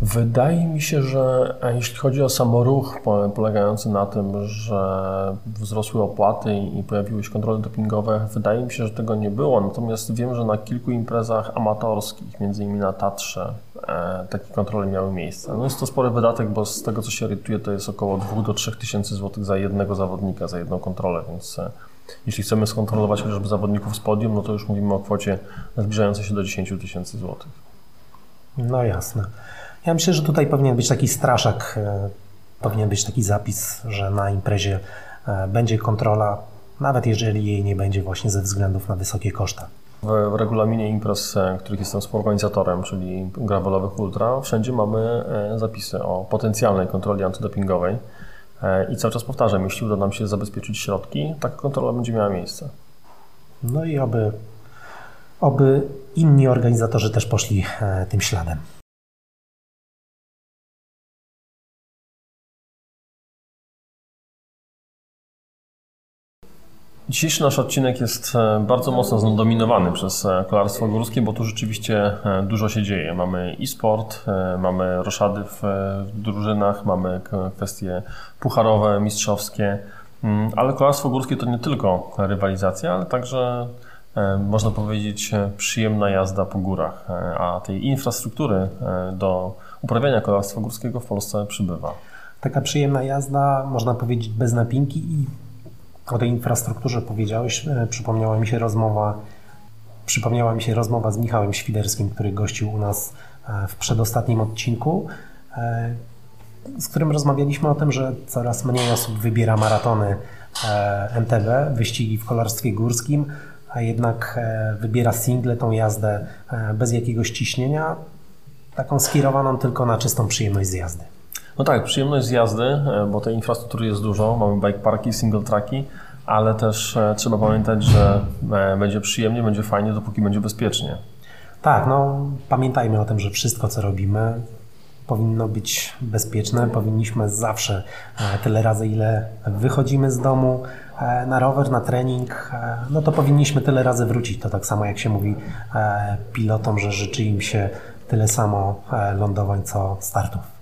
Wydaje mi się, że jeśli chodzi o samoruch polegający na tym, że wzrosły opłaty i pojawiły się kontrole dopingowe, wydaje mi się, że tego nie było. Natomiast wiem, że na kilku imprezach amatorskich, między innymi na Tatrze, e, takie kontrole miały miejsce. No jest to spory wydatek, bo z tego co się orientuję, to jest około 2 do 3 tysięcy złotych za jednego zawodnika, za jedną kontrolę, więc e, jeśli chcemy skontrolować chociażby zawodników z podium, no to już mówimy o kwocie zbliżającej się do 10 tysięcy złotych. No jasne. Ja myślę, że tutaj powinien być taki straszak, e, powinien być taki zapis, że na imprezie e, będzie kontrola nawet jeżeli jej nie będzie właśnie ze względów na wysokie koszta. W regulaminie imprez, e, których jestem współorganizatorem, czyli gravelowych ultra, wszędzie mamy zapisy o potencjalnej kontroli antydopingowej. I cały czas powtarzam, jeśli uda nam się zabezpieczyć środki, taka kontrola będzie miała miejsce. No i oby, oby inni organizatorzy też poszli tym śladem. Dzisiejszy nasz odcinek jest e, bardzo mocno zdominowany przez e, kolarstwo górskie, bo tu rzeczywiście e, dużo się dzieje. Mamy e-sport, mamy roszady w drużynach, mamy kwestie pucharowe, mistrzowskie, mm, ale kolarstwo górskie to nie tylko rywalizacja, ale także można powiedzieć przyjemna jazda po górach, a tej infrastruktury do uprawiania kolarstwa górskiego w Polsce przybywa. Taka przyjemna jazda, można powiedzieć bez napinki i o tej infrastrukturze powiedziałeś, e, przypomniała mi się rozmowa przypomniała mi się rozmowa z Michałem Świderskim, który gościł u nas e, w przedostatnim odcinku, e, z którym rozmawialiśmy o tym, że coraz mniej osób wybiera maratony MTB, wyścigi w kolarstwie górskim, a jednak wybiera single, tą jazdę bez jakiegoś ciśnienia, taką skierowaną tylko na czystą przyjemność z jazdy. No tak, przyjemność z jazdy, e, bo tej infrastruktury jest dużo. Mamy bike parki, single tracki, ale też e, trzeba pamiętać, że e, będzie przyjemnie, będzie fajnie, dopóki będzie bezpiecznie. Tak, no pamiętajmy o tym, że wszystko co robimy powinno być bezpieczne. Powinniśmy zawsze tyle razy, ile wychodzimy z domu na rower, na trening, no to powinniśmy tyle razy wrócić. To tak samo jak się mówi pilotom, że życzy im się tyle samo lądowań co startów.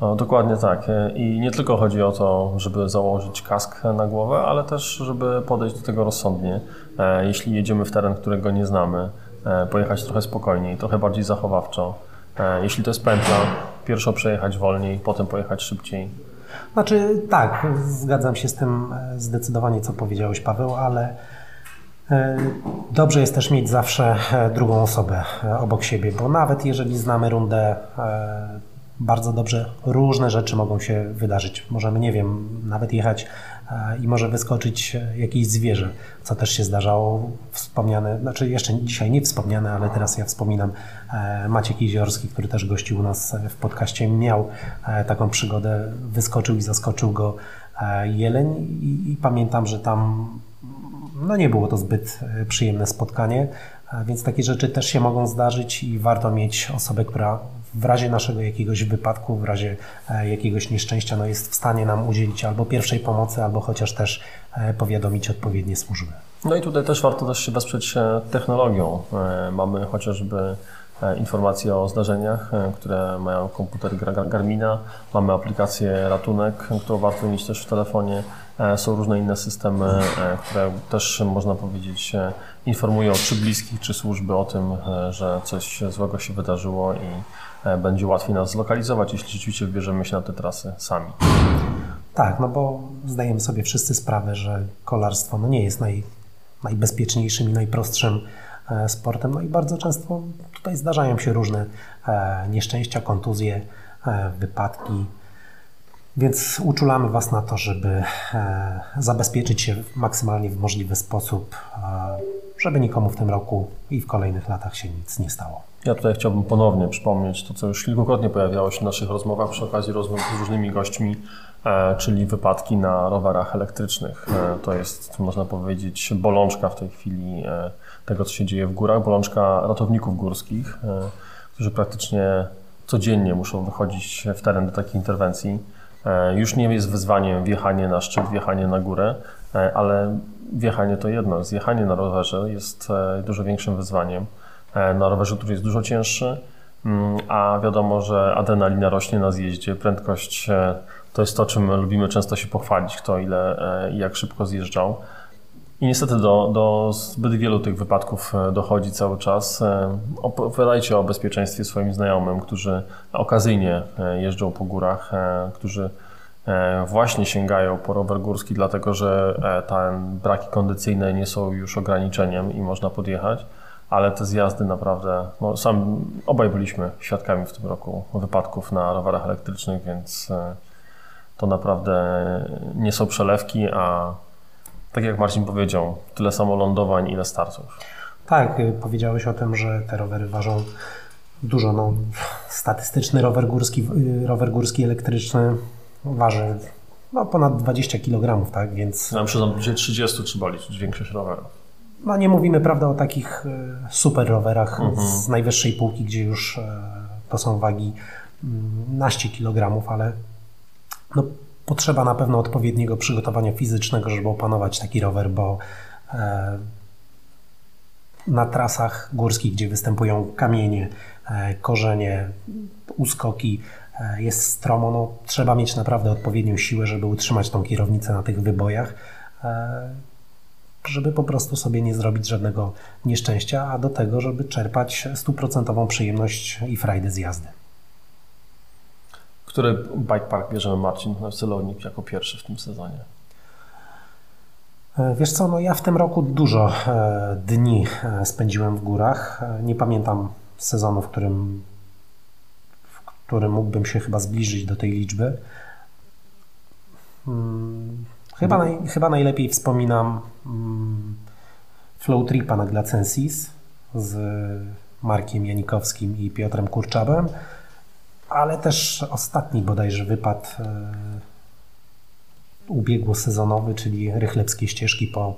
No, dokładnie tak. I nie tylko chodzi o to, żeby założyć kask na głowę, ale też, żeby podejść do tego rozsądnie. E, jeśli jedziemy w teren, którego nie znamy, e, pojechać trochę spokojniej, trochę bardziej zachowawczo. E, jeśli to jest pętla, pierwszo przejechać wolniej, potem pojechać szybciej. Znaczy, tak, zgadzam się z tym zdecydowanie, co powiedziałeś, Paweł, ale Dobrze jest też mieć zawsze drugą osobę obok siebie, bo nawet jeżeli znamy rundę bardzo dobrze różne rzeczy mogą się wydarzyć. Możemy, nie wiem, nawet jechać e, i może wyskoczyć jakieś zwierzę, co też się zdarzało. Wspomniane, znaczy jeszcze dzisiaj nie wspomniane, ale teraz ja wspominam e, Maciek Jeziorski, który też gościł u nas w podcaście, miał e, taką przygodę, wyskoczył i zaskoczył go jeleń i, i pamiętam, że tam no nie było to zbyt przyjemne spotkanie, więc takie rzeczy też się mogą zdarzyć i warto mieć osobę, która w razie naszego jakiegoś wypadku, w razie e, jakiegoś nieszczęścia, no jest w stanie nam udzielić albo pierwszej pomocy, albo chociaż też e, powiadomić odpowiednie służby. No i tutaj też warto też się wesprzeć e, technologią. Mamy chociażby informacje o zdarzeniach, które mają komputer Garmina, mamy aplikację Ratunek, którą warto mieć też w telefonie. Są różne inne systemy, które też można powiedzieć informują czy bliskich, czy służby o tym, że coś złego się wydarzyło i będzie łatwiej nas zlokalizować, jeśli rzeczywiście wybierzemy się na te trasy sami. Tak, no bo zdajemy sobie wszyscy sprawę, że kolarstwo no nie jest naj, najbezpieczniejszym i najprostszym e, sportem. No i bardzo często tutaj zdarzają się różne e, nieszczęścia, kontuzje, wypadki. Więc uczulamy Was na to, żeby zabezpieczyć się maksymalnie w możliwy sposób, żeby nikomu w tym roku i w kolejnych latach się nic nie stało. Ja tutaj chciałbym ponownie przypomnieć to, co już kilkukrotnie pojawiało się w naszych rozmowach przy okazji rozmów z różnymi gośćmi, e, czyli wypadki na rowerach elektrycznych. E, to jest, można powiedzieć, bolączka w tej chwili e, tego, co się dzieje w górach, bolączka ratowników górskich, którzy praktycznie codziennie muszą wychodzić w teren do takich interwencji. Już nie jest wyzwaniem wjechanie na szczyt, wjechanie na górę, ale wjechanie to jedno, zjechanie na rowerze jest dużo większym wyzwaniem. E, na rowerze, który jest dużo cięższy, mm, a wiadomo, że adrenalina rośnie na zjeździe, prędkość e, to jest to, czym lubimy często się pochwalić, kto ile e, i jak szybko zjeżdżał. I niestety do, do zbyt wielu tych wypadków dochodzi cały czas. Opowiadajcie o bezpieczeństwie swoim znajomym, którzy okazyjnie jeżdżą po górach, którzy właśnie sięgają po rower górski, dlatego że te braki kondycyjne nie są już ograniczeniem i można podjechać ale te zjazdy naprawdę, no sam, obaj byliśmy świadkami w tym roku wypadków na rowerach elektrycznych, więc e, to naprawdę nie są przelewki, a Tak jak Marcin powiedział, tyle samo lądowań, ile startów. Tak, y, powiedziałeś o tym, że te rowery ważą dużo. No, statystyczny rower górski, y, rower górski elektryczny waży no, ponad 20 kg, tak? Więc. Ja myślę, że będzie 30 trzeba liczyć większość rowerów. No nie mówimy, prawda, o takich y, super rowerach mhm. z najwyższej półki, gdzie już to są wagi mm, naście kg, ale no, potrzeba na pewno odpowiedniego przygotowania fizycznego, żeby opanować taki rower, bo e, na trasach górskich, gdzie występują kamienie, e, korzenie, uskoki, e, jest stromo, no, trzeba mieć naprawdę odpowiednią siłę, żeby utrzymać tą kierownicę na tych wybojach, żeby po prostu sobie nie zrobić żadnego nieszczęścia, a do tego, żeby czerpać stuprocentową przyjemność i frajdę z jazdy. Który bike park bierzemy Marcin na celownik jako pierwszy w tym sezonie? E, wiesz co, no ja w tym roku dużo e, dni e, spędziłem w górach. Nie pamiętam sezonu, w którym, w którym mógłbym się chyba zbliżyć do tej liczby. Hmm, chyba, naj, chyba najlepiej wspominam hmm, flow tripa na Glacensis z Markiem Janikowskim i Piotrem Kurczabem ale też ostatni bodajże wypad e, ubiegłosezonowy, czyli rychlebskie ścieżki po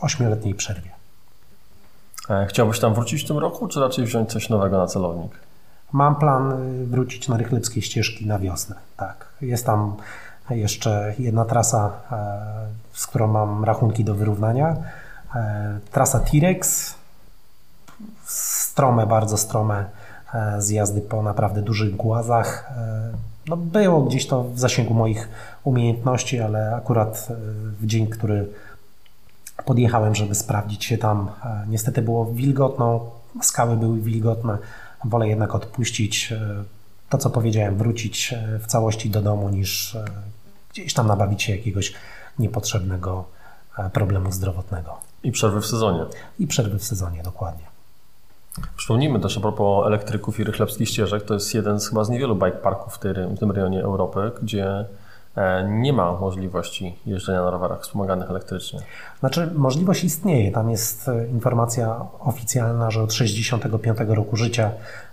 ośmioletniej przerwie. E, chciałbyś tam wrócić w tym roku, czy raczej wziąć coś nowego na celownik? Mam plan e, wrócić na rychlebskie ścieżki na wiosnę, tak. Jest tam jeszcze jedna trasa, z którą mam rachunki do wyrównania. Trasa T-Rex, strome, bardzo strome E, zjazdy po naprawdę dużych głazach. E, no było gdzieś to w zasięgu moich umiejętności, ale akurat e, w dzień, który podjechałem, żeby sprawdzić się tam, niestety było wilgotno, skały były wilgotne. Wolę jednak odpuścić to, co powiedziałem, wrócić w całości do domu, niż gdzieś tam nabawić się jakiegoś niepotrzebnego problemu zdrowotnego. I przerwy w sezonie. I przerwy w sezonie, dokładnie. Przypomnijmy też a propos elektryków i rychlewskich ścieżek, to jest jeden z chyba z niewielu bike parków w, w tym rejonie Europy, gdzie e, nie ma możliwości jeżdżenia na rowerach wspomaganych elektrycznie. Znaczy, możliwość istnieje. Tam jest e, informacja oficjalna, że od 65 roku życia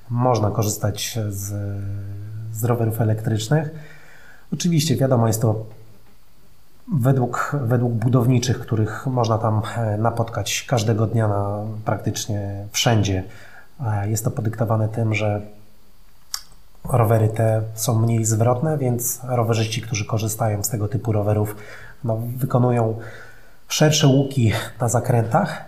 można korzystać z, z rowerów elektrycznych. Oczywiście, wiadomo, jest to według, według budowniczych, których można tam e, napotkać każdego dnia na praktycznie wszędzie. E, jest to podyktowane tym, że rowery te są mniej zwrotne, więc rowerzyści, którzy korzystają z tego typu rowerów, no, wykonują szersze łuki na zakrętach,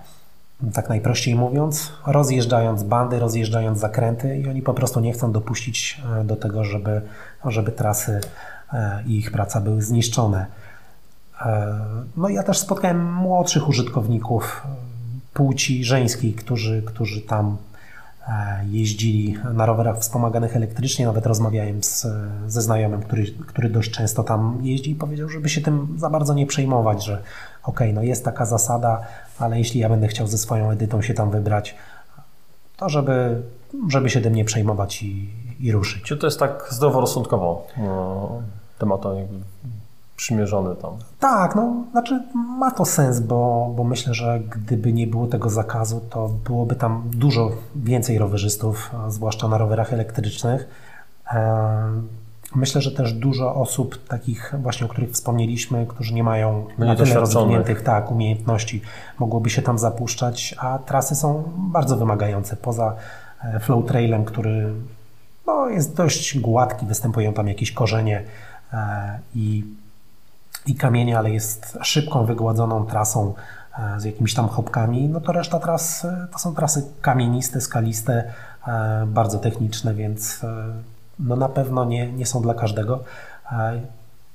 tak najprościej mówiąc, rozjeżdżając bandy, rozjeżdżając zakręty i oni po prostu nie chcą dopuścić e, do tego, żeby, żeby trasy i ich praca były zniszczone. E, no ja też spotkałem młodszych użytkowników e, płci żeńskiej, którzy, którzy tam e, jeździli na rowerach wspomaganych elektrycznie. Nawet rozmawiałem z, ze znajomym, który, który dość często tam jeździ i powiedział, żeby się tym za bardzo nie przejmować, że okej, okay, no jest taka zasada, ale jeśli ja będę chciał ze swoją edytą się tam wybrać, to żeby, żeby się tym nie przejmować i, i ruszyć. Czy to jest tak zdroworozsądkowo no, temat przymierzony tam. Tak, no, znaczy ma to sens, bo, bo myślę, że gdyby nie było tego zakazu, to byłoby tam dużo więcej rowerzystów, zwłaszcza na rowerach elektrycznych. Myślę, że też dużo osób takich właśnie, o których wspomnieliśmy, którzy nie mają na tyle rozwiniętych tak, umiejętności, mogłoby się tam zapuszczać, a trasy są bardzo wymagające. Poza e, flow trailem, który no, jest dość gładki, występują tam jakieś korzenie i i kamienie, ale jest szybką, wygładzoną trasą e, z jakimiś tam chopkami, no to reszta tras e, to są trasy kamieniste, skaliste, e, bardzo techniczne, więc no na pewno nie, nie są dla każdego.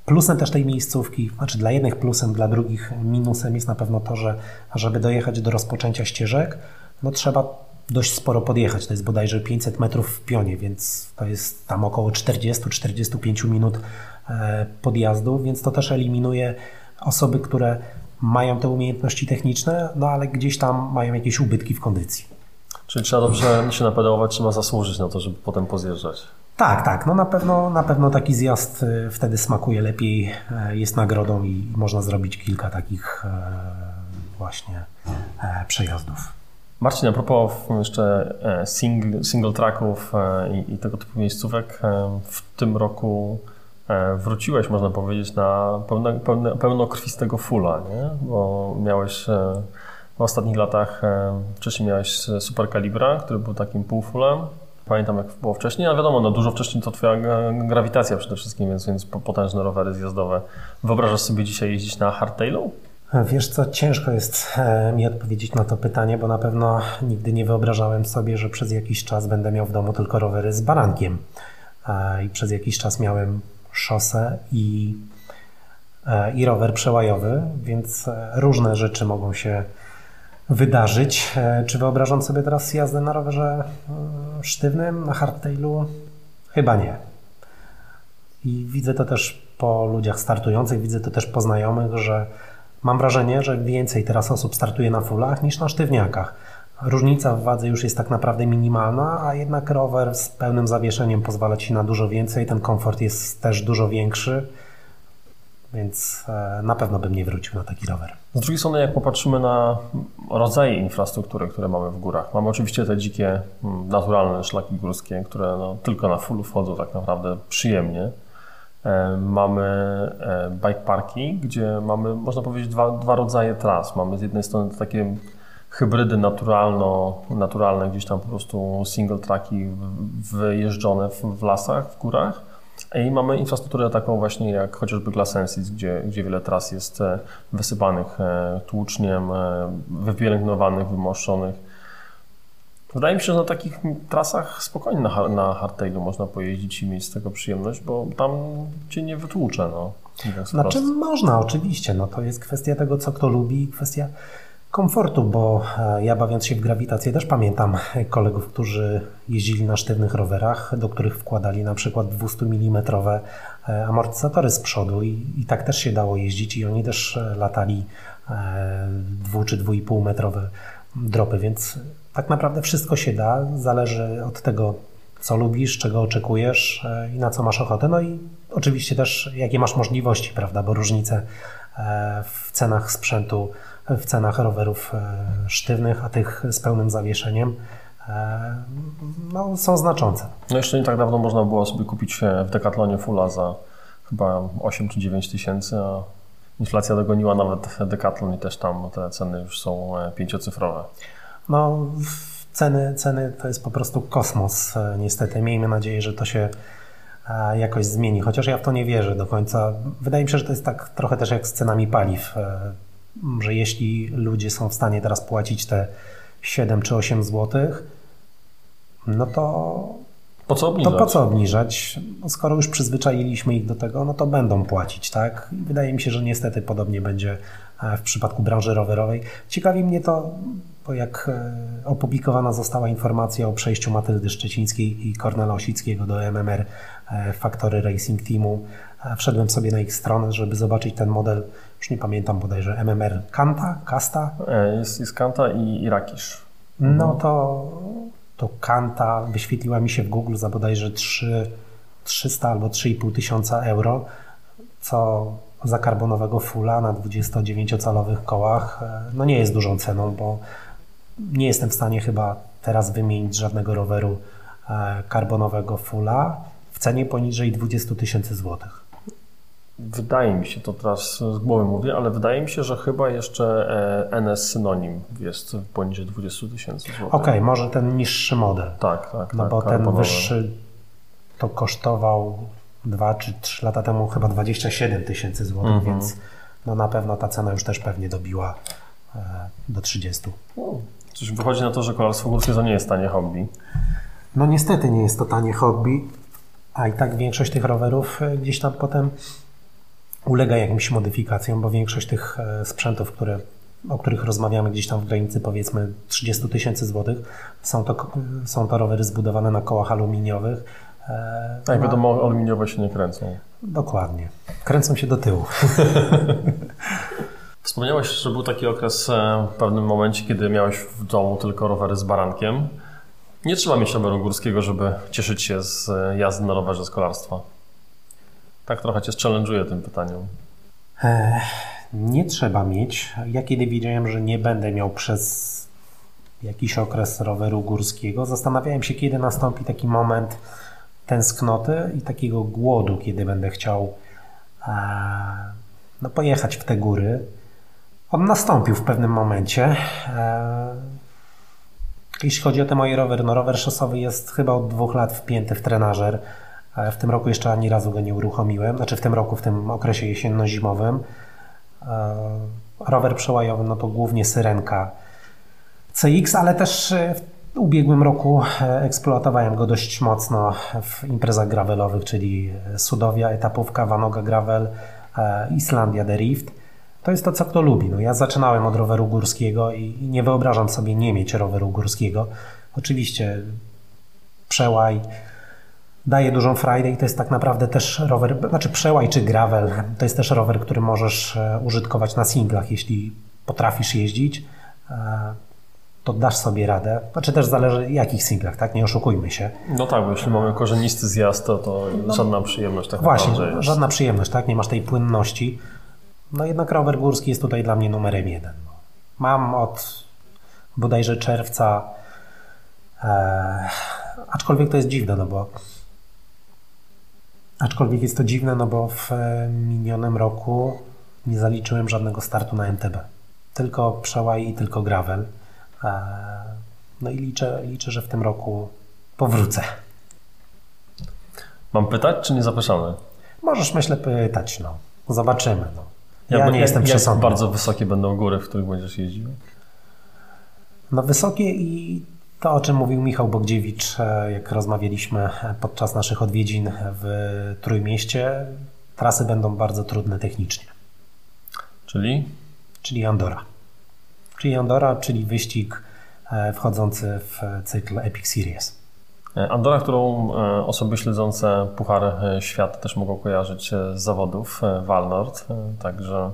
Plusem też tej miejscówki, znaczy dla jednych plusem, dla drugich minusem jest na pewno to, że żeby dojechać do rozpoczęcia ścieżek, no trzeba dość sporo podjechać. To jest bodajże 500 metrów w pionie, więc to jest tam około 40-45 minut E, podjazdu, więc to też eliminuje osoby, które mają te umiejętności techniczne, no ale gdzieś tam mają jakieś ubytki w kondycji. Czyli trzeba dobrze się napedałować, trzeba zasłużyć na to, żeby potem pozjeżdżać. Tak, tak. No na pewno, na pewno taki zjazd y, wtedy smakuje lepiej, e, jest nagrodą i można zrobić kilka takich e, właśnie e, przejazdów. Marcin, a propos jeszcze single, single tracków i, i tego typu miejscówek, w tym roku wróciłeś, można powiedzieć, na pełne, pełne, pełnokrwistego fulla, nie? bo miałeś w ostatnich latach, wcześniej miałeś Super Calibra, który był takim półfulem, Pamiętam jak było wcześniej, a wiadomo, no dużo wcześniej to twoja grawitacja przede wszystkim, więc, więc potężne rowery zjazdowe. Wyobrażasz sobie dzisiaj jeździć na hardtailu? Wiesz co, ciężko jest e, mi odpowiedzieć na to pytanie, bo na pewno nigdy nie wyobrażałem sobie, że przez jakiś czas będę miał w domu tylko rowery z barankiem. I przez jakiś czas miałem szosę i, e, i rower przełajowy, więc e, różne rzeczy mogą się wydarzyć. E, czy wyobrażam sobie teraz jazdę na rowerze sztywnym, na hardtailu? Chyba nie. I widzę to też po ludziach startujących, widzę to też po znajomych, że mam wrażenie, że więcej teraz osób startuje na fullach niż na sztywniakach. Różnica w wadze już jest tak naprawdę minimalna, a jednak rower z pełnym zawieszeniem pozwala Ci na dużo więcej, ten komfort jest też dużo większy więc e, na pewno bym nie wrócił na taki rower. Z drugiej strony, jak popatrzymy na rodzaje infrastruktury, które mamy w górach, mamy oczywiście te dzikie, mm, naturalne szlaki górskie, które no, tylko na fullu wchodzą tak naprawdę przyjemnie. E, mamy e, bike parki, gdzie mamy, można powiedzieć, dwa, dwa rodzaje tras. Mamy z jednej strony takie hybrydy naturalno, naturalne, gdzieś tam po prostu single tracki wyjeżdżone w, w lasach, w górach i mamy infrastrukturę taką właśnie jak chociażby Glasensis, gdzie, gdzie wiele tras jest e, wysypanych e, tłuczniem, e, wypielęgnowanych, wymoszczonych. Wydaje mi się, że na takich trasach spokojnie na, na hardtailu można pojeździć i mieć z tego przyjemność, bo tam cię nie wytłucze. No, znaczy można, oczywiście. No, to jest kwestia tego, co kto lubi, kwestia komfortu, bo e, ja bawiąc się w grawitację też pamiętam kolegów, którzy jeździli na sztywnych rowerach, do których wkładali na przykład 200 mm e, amortyzatory z przodu i, i tak też się dało jeździć i oni też e, latali dwu czy dwu i pół metrowe dropy, więc tak naprawdę wszystko się da, zależy od tego, co lubisz, czego oczekujesz i na co masz ochotę, no i oczywiście też jakie masz możliwości, prawda, bo różnice w cenach sprzętu w cenach rowerów e, sztywnych, a tych z pełnym zawieszeniem e, no, są znaczące. No jeszcze nie tak dawno można było sobie kupić w Decathlonie Fulla za chyba 8 czy 9 tysięcy, a inflacja dogoniła nawet Decathlon i też tam te ceny już są e, pięciocyfrowe. No, ceny, ceny to jest po prostu kosmos niestety. Miejmy nadzieję, że to się jakoś zmieni, chociaż ja w to nie wierzę do końca. Wydaje mi się, że to jest tak trochę też jak z cenami paliw że jeśli ludzie są w stanie teraz płacić te 7 czy 8 zł, no to po co obniżać? To po co obniżać? No skoro już przyzwyczailiśmy ich do tego, no to będą płacić, tak? wydaje mi się, że niestety podobnie będzie e, w przypadku branży rowerowej. Ciekawi mnie to, bo jak e, opublikowana została informacja o przejściu Matyldy Szczecińskiej i Kornela Osickiego do MMR e, Factory Racing Teamu, wszedłem sobie na ich stronę, żeby zobaczyć ten model już nie pamiętam bodajże, MMR Kanta, Kasta? E, jest, jest Kanta i, i Rakisz. No to, to Kanta wyświetliła mi się w Google za bodajże 3, 300 albo 3,5 tysiąca euro, co za karbonowego fulla na 29-calowych kołach e, no nie jest dużą ceną, bo nie jestem w stanie chyba teraz wymienić żadnego roweru e, karbonowego fulla w cenie poniżej 20 tysięcy złotych. Wydaje mi się, to teraz z głowy mówię, ale wydaje mi się, że chyba jeszcze e, NS Synonim jest poniżej 20 tysięcy złotych. Okej, okay, może ten niższy model. Tak, tak. No tak, bo ten wyższy to kosztował 2 czy 3 lata temu chyba 27 tysięcy złotych, mm -hmm. więc no na pewno ta cena już też pewnie dobiła e, do 30. No, coś wychodzi na to, że kolarstwo górskie to nie jest tanie hobby. No niestety nie jest to tanie hobby, a i tak większość tych rowerów e, gdzieś tam potem ulega jakimś modyfikacjom, bo większość tych e, sprzętów, które, o których rozmawiamy gdzieś tam w granicy powiedzmy 30 tysięcy złotych, są to, są to rowery zbudowane na kołach aluminiowych. Tak, no, wiadomo, aluminiowe się nie kręcą. Dokładnie. Kręcą się do tyłu. Wspomniałeś, że był taki okres e, w pewnym momencie, kiedy miałeś w domu tylko rowery z barankiem. Nie trzeba mieć roweru górskiego, żeby cieszyć się z jazdy na rowerze z kolarstwa. Tak trochę Cię challenge'uję tym pytaniem. nie trzeba mieć. Ja kiedy wiedziałem, że nie będę miał przez jakiś okres roweru górskiego, zastanawiałem się, kiedy nastąpi taki moment tęsknoty i takiego głodu, kiedy będę chciał e, no, pojechać w te góry. On nastąpił w pewnym momencie. E, jeśli chodzi o te moje rowery, no rower szosowy jest chyba od dwóch lat wpięty w trenażer. E, w tym roku jeszcze ani razu go nie uruchomiłem, znaczy w tym roku, w tym okresie jesienno-zimowym. Rower przełajowy, no to głównie syrenka CX, ale też w ubiegłym roku eksploatowałem go dość mocno w imprezach gravelowych, czyli Sudowia, etapówka, Vanoga Gravel, Islandia The Rift. To jest to, co kto lubi. No, ja zaczynałem od roweru górskiego i nie wyobrażam sobie nie mieć roweru górskiego. Oczywiście przełaj daje dużą frajdę i to jest tak naprawdę też rower, znaczy przełaj czy gravel, to jest też rower, który możesz e, użytkować na singlach, jeśli potrafisz jeździć e, to dasz sobie radę. Znaczy też zależy jakich singlach, tak? Nie oszukujmy się. No tak, bo jeśli mamy korzenisty zjazd, to, to no, żadna przyjemność tak Właśnie, żadna przyjemność, tak? Nie masz tej płynności. No jednak rower górski jest tutaj dla mnie numerem jeden. Mam od bodajże czerwca, e, aczkolwiek to jest dziwne, no bo aczkolwiek jest to dziwne, no bo w minionym roku nie zaliczyłem żadnego startu na MTB. Tylko przełaj i tylko gravel. E, no i liczę, liczę, że w tym roku powrócę. Mam pytać, czy nie zapraszamy? Możesz, myślę, pytać. No. Zobaczymy. No. Ja, ja nie jak, jestem przesądny. Jak bardzo wysokie będą góry, w których będziesz jeździł? No wysokie i to, o czym mówił Michał Bogdziewicz, e, jak rozmawialiśmy podczas naszych odwiedzin w Trójmieście, trasy będą bardzo trudne technicznie. Czyli? Czyli Andora. Czyli Andora, czyli wyścig e, wchodzący w cykl Epic Series. E, Andora, którą osoby śledzące Puchar Świata też mogą kojarzyć z zawodów Walnord, także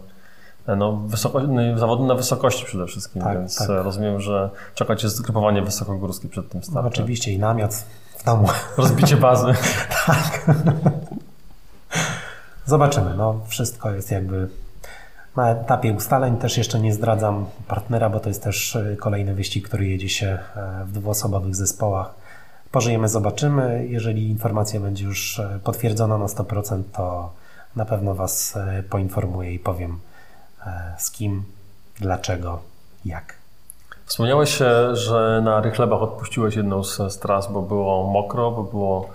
no, wysoko, no, zawody na wysokości przede wszystkim, tak, więc tak. rozumiem, że czeka Cię zgrupowanie wysokogórskie przed tym startem. No, oczywiście i namiot w domu. Rozbicie bazy. tak. Zobaczymy. No, wszystko jest jakby na etapie ustaleń też jeszcze nie zdradzam partnera, bo to jest też e, kolejny wyścig, który jedzie się e, w dwuosobowych zespołach. Pożyjemy, zobaczymy. Jeżeli informacja będzie już e, potwierdzona na 100%, to na pewno Was poinformuję i powiem z kim, dlaczego, jak. Wspomniałeś, że na Rychlebach odpuściłeś jedną z tras, bo było mokro, bo było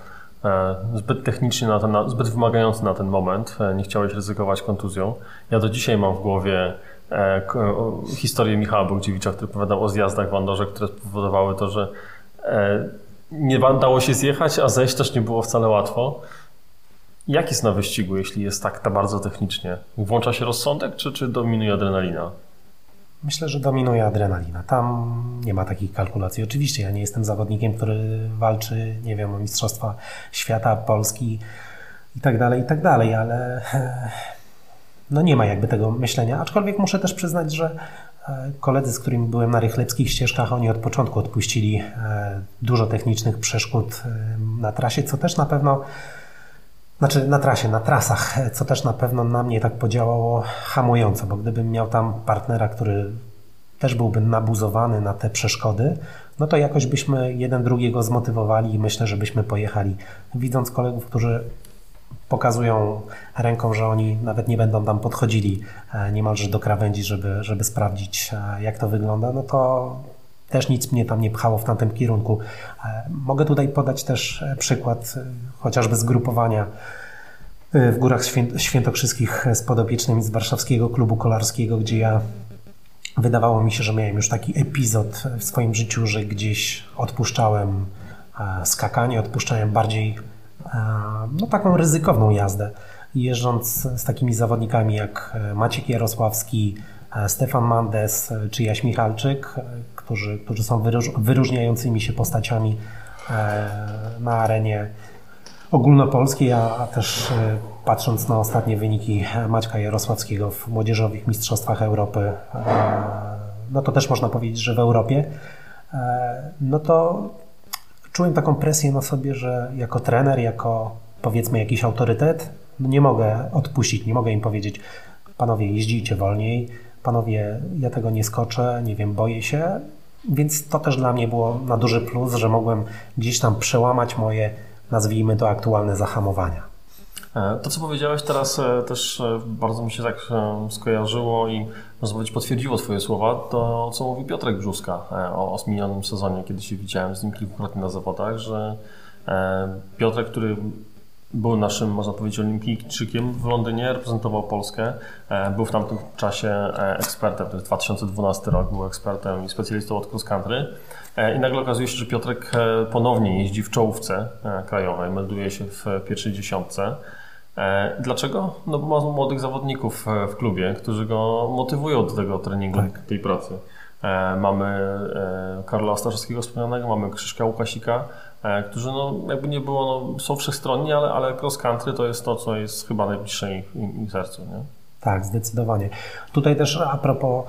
E, zbyt technicznie, na ten, zbyt wymagający na ten moment. E, nie chciałeś ryzykować kontuzją. Ja do dzisiaj mam w głowie e, historię Michała Bogdziewicza, który opowiadał o zjazdach w Andorze, które spowodowały to, że nie dało się zjechać, a zejść też nie było wcale łatwo. Jak jest na wyścigu, jeśli jest tak, tak bardzo technicznie? Włącza się rozsądek, czy, czy dominuje adrenalina? Myślę, że dominuje adrenalina. Tam nie ma takich kalkulacji. Oczywiście ja nie jestem zawodnikiem, który walczy, nie wiem, o Mistrzostwa Świata, Polski i tak dalej, i tak dalej, ale no nie ma jakby tego myślenia. Aczkolwiek muszę też przyznać, że e, koledzy, z którymi byłem na rychlewskich ścieżkach, oni od początku odpuścili e, dużo technicznych przeszkód e, na trasie, co też na pewno znaczy na trasie, na trasach, co też na pewno na mnie tak podziałało hamująco, bo gdybym miał tam partnera, który też byłby nabuzowany na te przeszkody, no to jakoś byśmy jeden drugiego zmotywowali i myślę, że byśmy pojechali. Widząc kolegów, którzy pokazują ręką, że oni nawet nie będą tam podchodzili e, niemalże do krawędzi, żeby, żeby sprawdzić, e, jak to wygląda, no to też nic mnie tam nie pchało w tamtym kierunku. E, mogę tutaj podać też e, przykład e, chociażby zgrupowania w Górach Świętokrzyskich z podopiecznymi z warszawskiego klubu kolarskiego, gdzie ja wydawało mi się, że miałem już taki epizod w swoim życiu, że gdzieś odpuszczałem skakanie, odpuszczałem bardziej no, taką ryzykowną jazdę. Jeżdżąc z takimi zawodnikami jak Maciek Jarosławski, Stefan Mandes czy Jaś Michalczyk, którzy, którzy są wyróż, wyróżniającymi się postaciami e, na arenie ogólnopolskiej, a, a też e, patrząc na ostatnie wyniki Maćka Jarosławskiego w młodzieżowych mistrzostwach Europy, e, no to też można powiedzieć, że w Europie, no to czułem taką presję na sobie, że jako trener, jako powiedzmy jakiś autorytet, no nie mogę odpuścić, nie mogę im powiedzieć, panowie jeździcie wolniej, panowie ja tego nie skoczę, nie wiem, boję się, więc to też dla mnie było na duży plus, że mogłem gdzieś tam przełamać moje, nazwijmy to, aktualne zahamowania. E, to, co powiedziałeś teraz e, też e, bardzo mi się tak skojarzyło i można powiedzieć potwierdziło Twoje słowa, to co mówi Piotrek Brzuska o, o sezonie, kiedy się widziałem z nim kilkukrotnie na zawodach, że Piotrek, który był naszym, można powiedzieć, olimpijczykiem w Londynie, reprezentował Polskę. Był w tamtym czasie ekspertem, to jest 2012 rok, był ekspertem i specjalistą od cross country. I nagle okazuje się, że Piotrek ponownie jeździ w czołówce krajowej, melduje się w pierwszej dziesiątce. E, dlaczego? No bo ma młodych zawodników e, w klubie, którzy go motywują do tego treningu, tak. tej pracy. E, mamy Karola Staszewskiego wspomnianego, mamy Krzyszka Łukasika, którzy no, jakby nie było, no, są wszechstronni, ale, ale cross country to jest to, co jest chyba najbliższe im, im sercu. Nie? Tak, zdecydowanie. Tutaj też a propos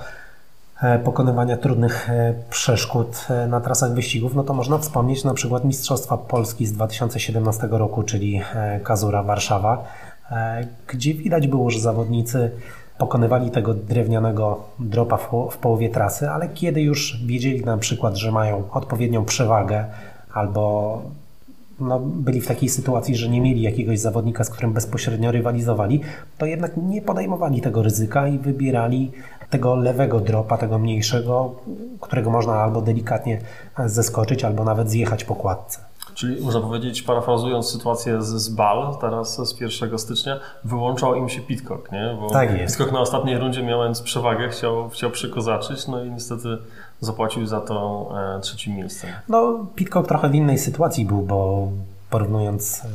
pokonywania trudnych przeszkód na trasach wyścigów, no to można wspomnieć na przykład Mistrzostwa Polski z 2017 roku, czyli Kazura Warszawa, gdzie widać było, że zawodnicy pokonywali tego drewnianego dropa w, połowie trasy, ale kiedy już wiedzieli na przykład, że mają odpowiednią przewagę albo no, byli w takiej sytuacji, że nie mieli jakiegoś zawodnika, z którym bezpośrednio rywalizowali, to jednak nie podejmowali tego ryzyka i wybierali tego lewego dropa, tego mniejszego, którego można albo delikatnie zeskoczyć, albo nawet zjechać po kładce. Czyli można powiedzieć, parafrazując sytuację z, z Bal, teraz z 1 stycznia, wyłączał im się Pitcock, nie? Bo tak jest. Pitcock na ostatniej rundzie mając przewagę chciał, chciał przykozaczyć, no i niestety zapłacił za to e, trzecim miejscem. No, Pitcock trochę w innej sytuacji był, bo porównując e,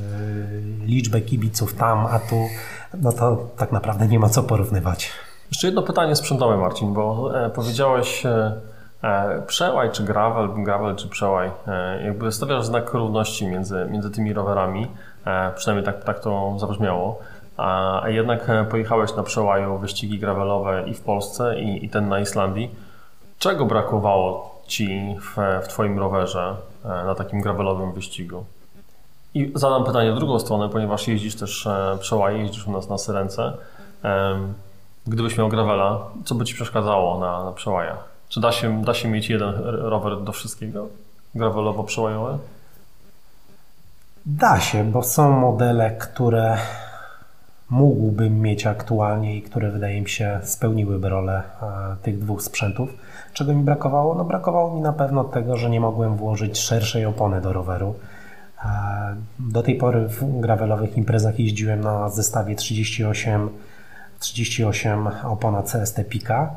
liczbę kibiców tam, a tu, no to tak naprawdę nie ma co porównywać. Jeszcze jedno pytanie sprzętowe, Marcin, bo e, powiedziałeś przełaj czy gravel, gravel czy przełaj, jakby stawiasz znak równości między, między tymi rowerami, przynajmniej tak, tak to zabrzmiało. A jednak pojechałeś na przełaju wyścigi gravelowe i w Polsce, i, i ten na Islandii. Czego brakowało Ci w, w Twoim rowerze e, na takim gravelowym wyścigu? I zadam pytanie w drugą stronę, ponieważ jeździsz też e, przełaje, jeździsz u nas na Syrence. Gdybyś miał gravela, co by Ci przeszkadzało na, na przełajach? Czy da się, da się mieć jeden rower do wszystkiego? Gravelowo-przełajowe? Da się, bo są modele, które mógłbym mieć aktualnie i które wydaje mi się spełniłyby rolę e, tych dwóch sprzętów. Czego mi brakowało? No brakowało mi na pewno tego, że nie mogłem włożyć szerszej opony do roweru. E, do tej pory w gravelowych imprezach jeździłem na zestawie 38, 38 opona CST Pika,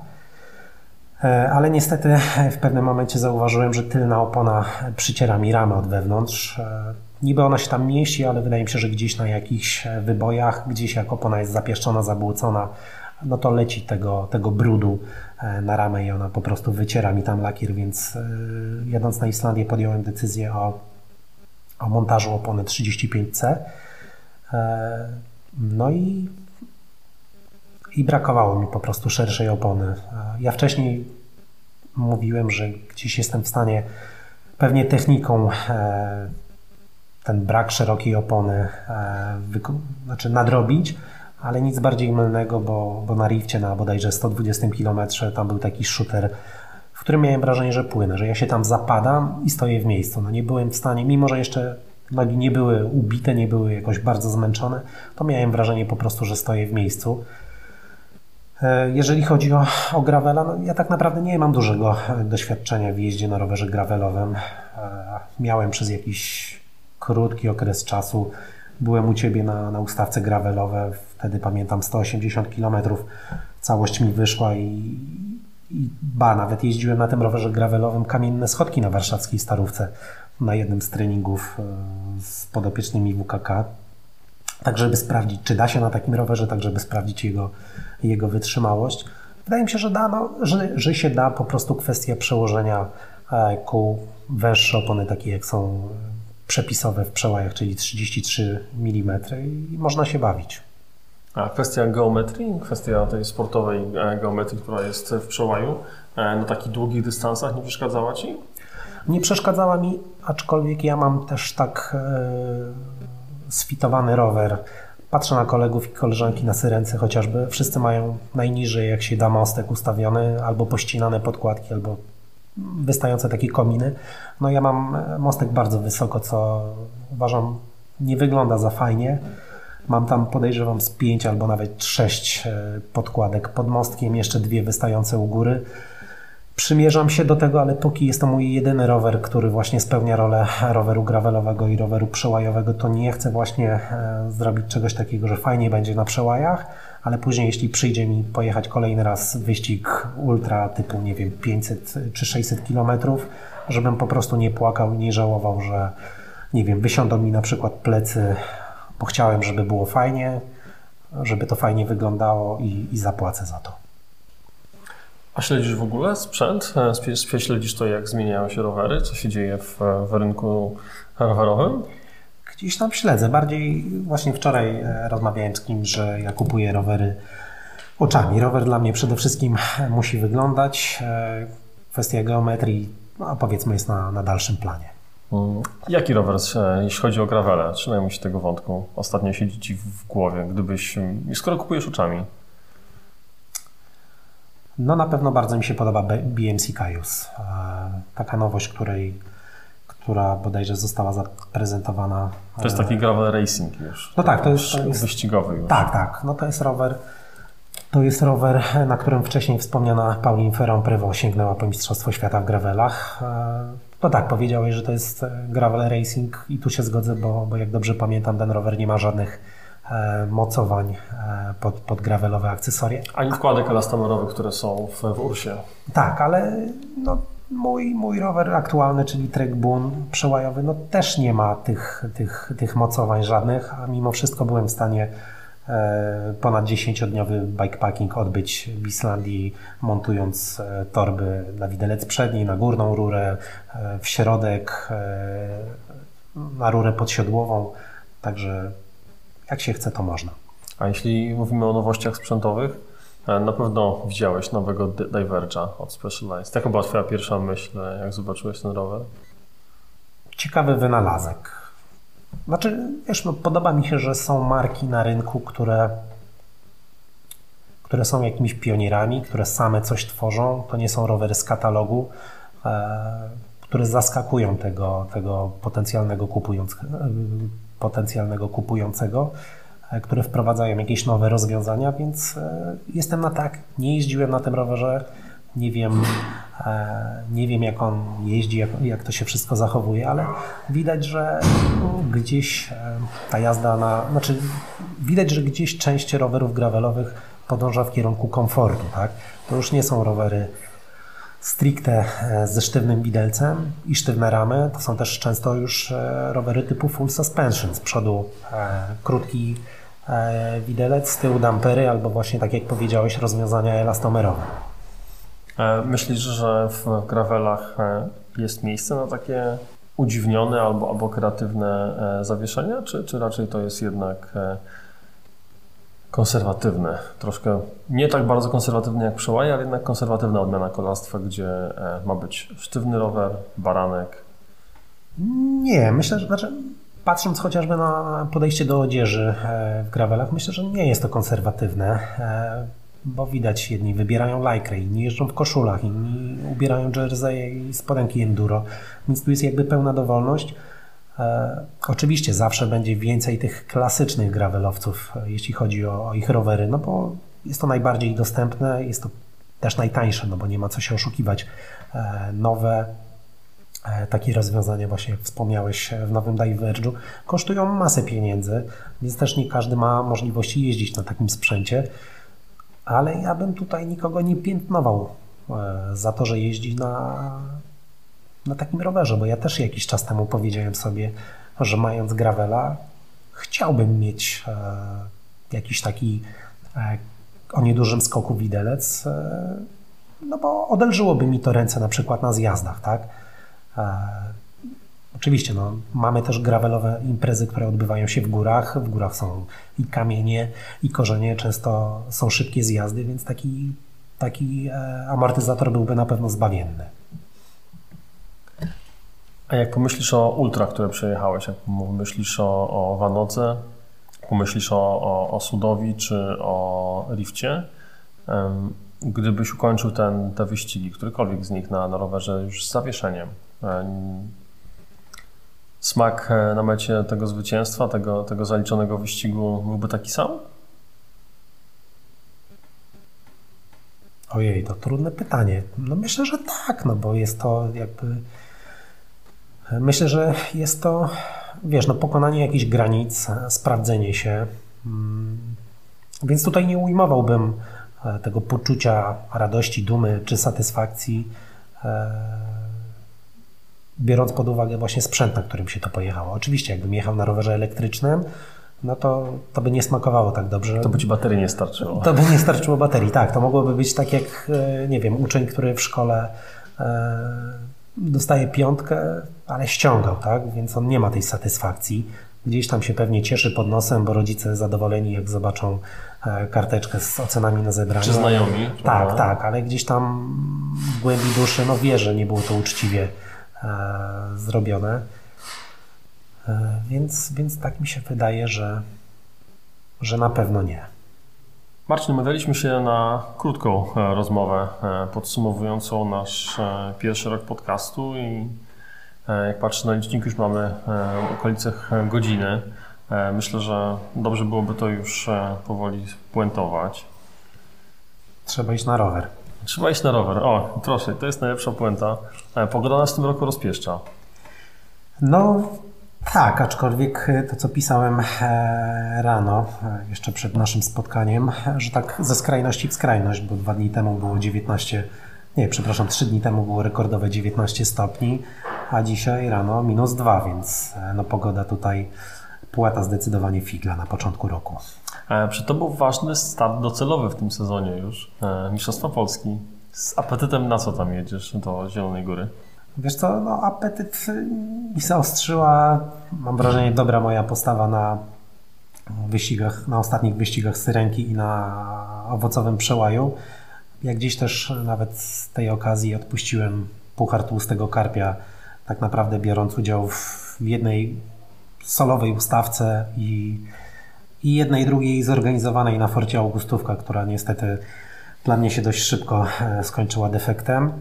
e, ale niestety w pewnym momencie zauważyłem, że tylna opona przyciera mi ramę od wewnątrz. Niby ona się tam mieści, ale wydaje mi się, że gdzieś na jakichś wybojach, gdzieś jak opona jest zapieszczona, zabłocona, no to leci tego, tego brudu e, na ramę i ona po prostu wyciera mi tam lakier, więc e, jadąc na Islandię podjąłem decyzję o, o montażu opony 35C. E, no i, i brakowało mi po prostu szerszej opony. Ja wcześniej mówiłem, że gdzieś jestem w stanie pewnie techniką ten brak szerokiej opony znaczy nadrobić, ale nic bardziej mylnego, bo, bo na rifcie na bodajże 120 km tam był taki shooter, w którym miałem wrażenie, że płynę, że ja się tam zapadam i stoję w miejscu. No nie byłem w stanie, mimo że jeszcze nogi nie były ubite, nie były jakoś bardzo zmęczone, to miałem wrażenie po prostu, że stoję w miejscu. E, jeżeli chodzi o, o gravela, no ja tak naprawdę nie mam dużego doświadczenia w jeździe na rowerze gravelowym. E, miałem przez jakiś krótki okres czasu Byłem u Ciebie na, na ustawce gravelowe, wtedy pamiętam 180 km, całość mi wyszła i, i ba, nawet jeździłem na tym rowerze gravelowym kamienne schodki na warszawskiej Starówce na jednym z treningów e, z podopiecznymi WKK. Tak, żeby sprawdzić, czy da się na takim rowerze, tak, żeby sprawdzić jego, jego wytrzymałość. Wydaje mi się, że da, no, że, że się da po prostu kwestia przełożenia e, kół węższe opony, takie jak są przepisowe w przełajach, czyli 33 mm i można się bawić. A kwestia geometrii, kwestia tej sportowej e, geometrii, która jest w przełaju, e, na takich długich dystansach nie przeszkadzała Ci? Nie przeszkadzała mi, aczkolwiek ja mam też tak e, sfitowany rower. Patrzę na kolegów i koleżanki na syrence chociażby. Wszyscy mają najniżej, jak się da mostek ustawiony, albo pościnane podkładki, albo wystające takie kominy. No ja mam mostek bardzo wysoko, co uważam nie wygląda za fajnie. Mam tam podejrzewam z pięć albo nawet sześć e, podkładek pod mostkiem, jeszcze dwie wystające u góry. Przymierzam się do tego, ale póki jest to mój jedyny rower, który właśnie spełnia rolę roweru gravelowego i roweru przełajowego, to nie chcę właśnie e, zrobić czegoś takiego, że fajnie będzie na przełajach, ale później jeśli przyjdzie mi pojechać kolejny raz wyścig ultra typu, nie wiem, 500 czy 600 kilometrów, żebym po prostu nie płakał nie żałował, że nie wiem, wysiądą mi na przykład plecy, bo chciałem, żeby było fajnie, żeby to fajnie wyglądało i, i zapłacę za to. A śledzisz w ogóle sprzęt? E, śledzisz to, jak zmieniają się rowery? Co się dzieje w, w rynku rowerowym? Gdzieś tam śledzę. Bardziej właśnie wczoraj e, rozmawiałem z kimś, że ja kupuję rowery oczami. Rower dla mnie przede wszystkim musi wyglądać. E, kwestia geometrii, no, powiedzmy, jest na, na dalszym planie. Jaki rower, jeśli chodzi o gravele? Trzymajmy się tego wątku. Ostatnio siedzi Ci w głowie, gdybyś... Skoro kupujesz oczami, no na pewno bardzo mi się podoba BMC Kaius. E, taka nowość, której, która bodajże została zaprezentowana. To jest taki gravel racing już. No tak, to jest, to jest wyścigowy już. Tak, tak. No to jest rower. To jest rower, na którym wcześniej wspomniana Pauline Ferrand-Prevot sięgnęła po Mistrzostwo Świata w gravelach. No tak, powiedziałeś, że to jest e, gravel racing i tu się zgodzę, bo, bo jak dobrze pamiętam, ten rower nie ma żadnych E, mocowań e, pod, pod gravelowe akcesoria. Ani wkładek elastomerowych, które są w, w Ursie. Tak, ale no, mój, mój rower aktualny, czyli Trek Boon przełajowy, no też nie ma tych, tych, tych mocowań żadnych, a mimo wszystko byłem w stanie ponad 10-dniowy bikepacking odbyć w Islandii, montując torby na widelec przedni, na górną rurę, w środek, na rurę podsiodłową. Także jak się chce, to można. A jeśli mówimy o nowościach sprzętowych, e, na pewno widziałeś nowego Diverge'a od Specialized. Jaka była Twoja pierwsza myśl, jak zobaczyłeś ten rower? Ciekawy wynalazek. Znaczy, wiesz, no, podoba mi się, że są marki na rynku, które, które są jakimiś pionierami, które same coś tworzą. To nie są rowery z katalogu, e, które zaskakują tego, tego potencjalnego kupującego potencjalnego kupującego, e, które wprowadzają jakieś nowe rozwiązania, więc e, jestem na tak. Nie jeździłem na tym rowerze, nie wiem, e, nie wiem jak on jeździ, jak, jak to się wszystko zachowuje, ale widać, że gdzieś ta jazda na. Znaczy, widać, że gdzieś część rowerów gravelowych podąża w kierunku komfortu. Tak? To już nie są rowery stricte e, ze sztywnym widelcem i sztywne ramy. To są też często już e, rowery typu full suspension. Z przodu e, krótki widelec, z tyłu dampery albo właśnie tak jak powiedziałeś rozwiązania elastomerowe. Myślisz, że w gravelach jest miejsce na takie udziwnione albo, albo kreatywne zawieszenia, czy, czy raczej to jest jednak konserwatywne, troszkę nie tak bardzo konserwatywne jak przełaje, ale jednak konserwatywna odmiana kolarstwa, gdzie e, ma być sztywny rower, baranek. Nie, myślę, że znaczy, patrząc chociażby na podejście do odzieży e, w gravelach, myślę, że nie jest to konserwatywne, e, bo widać, jedni wybierają lajkrę, inni jeżdżą w koszulach, inni ubierają jersey i spodenki enduro, więc tu jest jakby pełna dowolność. E, oczywiście zawsze będzie więcej tych klasycznych gravelowców, e, jeśli chodzi o, o ich rowery, no bo jest to najbardziej dostępne, jest to też najtańsze, no bo nie ma co się oszukiwać. E, nowe takie rozwiązania, właśnie wspomniałeś w nowym Diverge'u, kosztują masę pieniędzy, więc też nie każdy ma możliwości jeździć na takim sprzęcie, ale ja bym tutaj nikogo nie piętnował za to, że jeździ na, na takim rowerze, bo ja też jakiś czas temu powiedziałem sobie, że mając gravela, chciałbym mieć e, jakiś taki e, o niedużym skoku widelec, e, no bo odelżyłoby mi to ręce na przykład na zjazdach, tak? Oczywiście, no, mamy też gravelowe imprezy, które odbywają się w górach. W górach są i kamienie, i korzenie, często są szybkie zjazdy, więc taki, taki e, amortyzator byłby na pewno zbawienny. A jak pomyślisz o ultra, które przejechałeś, jak pomyślisz o, o Wanodze, pomyślisz o, o, o Sudowi czy o Rifcie, gdybyś ukończył ten, te wyścigi, którykolwiek z nich na, na rowerze już z zawieszeniem, smak e, na mecie tego zwycięstwa, tego, tego zaliczonego wyścigu byłby taki sam? Ojej, to trudne pytanie. No myślę, że tak, no bo jest to jakby. Myślę, że jest to, wiesz, no pokonanie jakichś granic, sprawdzenie się. Mm, więc tutaj nie ujmowałbym e, tego poczucia radości, dumy czy satysfakcji, e, biorąc pod uwagę właśnie sprzęt, na którym się to pojechało. Oczywiście, jakbym jechał na rowerze elektrycznym, no to, to by nie smakowało tak dobrze. To by ci baterii nie starczyło. To by nie starczyło baterii, tak. To mogłoby być tak jak, e, nie wiem, uczeń, który w szkole e, dostaje piątkę, ale ściągał, tak? Więc on nie ma tej satysfakcji. Gdzieś tam się pewnie cieszy pod nosem, bo rodzice zadowoleni, jak zobaczą e, karteczkę z ocenami na zebraniu. Czy znajomi. Tak, tak, ale gdzieś tam w głębi duszy no wie, że nie było to uczciwie zrobione. E, więc, więc tak mi się wydaje, że, że na pewno nie. Marcin, my się na krótką e, rozmowę e, podsumowującą nasz pierwszy rok podcastu i jak patrzę na licznik, już mamy w okolicach godziny. Myślę, że dobrze byłoby to już powoli puentować. Trzeba iść na rower. Trzeba iść na rower. O, proszę, to jest najlepsza puenta. Pogoda nas w tym roku rozpieszcza. No, tak, aczkolwiek e, to, co pisałem e, rano, e, jeszcze przed naszym spotkaniem, że tak ze skrajności w skrajność, bo dwa dni temu było 19, nie, przepraszam, trzy dni temu było rekordowe 19 stopni, a dzisiaj rano minus 2, więc no, pogoda tutaj płata zdecydowanie figla na początku roku. Czy to był ważny start docelowy w tym sezonie już? Mistrzostwa Polski. Z apetytem na co tam jedziesz do Zielonej Góry? Wiesz co, no apetyt mi zaostrzyła, mam wrażenie, dobra moja postawa na wyścigach, na ostatnich wyścigach Syrenki i na owocowym przełaju. Jak gdzieś też nawet z tej okazji odpuściłem puchar tłustego karpia, tak naprawdę biorąc udział w jednej solowej ustawce i, i jednej drugiej zorganizowanej na Forcie Augustówka, która niestety dla mnie się dość szybko e, skończyła defektem.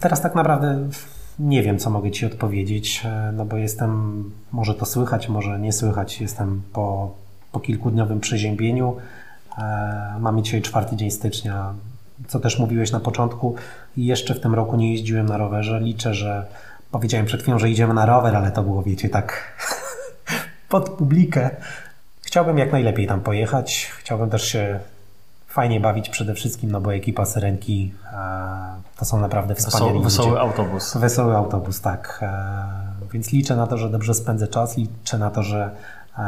Teraz tak naprawdę nie wiem, co mogę Ci odpowiedzieć, e, no bo jestem, może to słychać, może nie słychać, jestem po, po kilkudniowym przeziębieniu. E, mamy dzisiaj czwarty dzień stycznia, co też mówiłeś na początku. Jeszcze w tym roku nie jeździłem na rowerze. Liczę, że powiedziałem przed chwilą, że idziemy na rower, ale to było, wiecie, tak pod publikę. Chciałbym jak najlepiej tam pojechać. Chciałbym też się fajnie bawić przede wszystkim, no bo ekipa Syrenki to są naprawdę wspaniali Wesoły ludzie. autobus. Wesoły autobus, tak. E, więc liczę na to, że dobrze spędzę czas, liczę na to, że, e,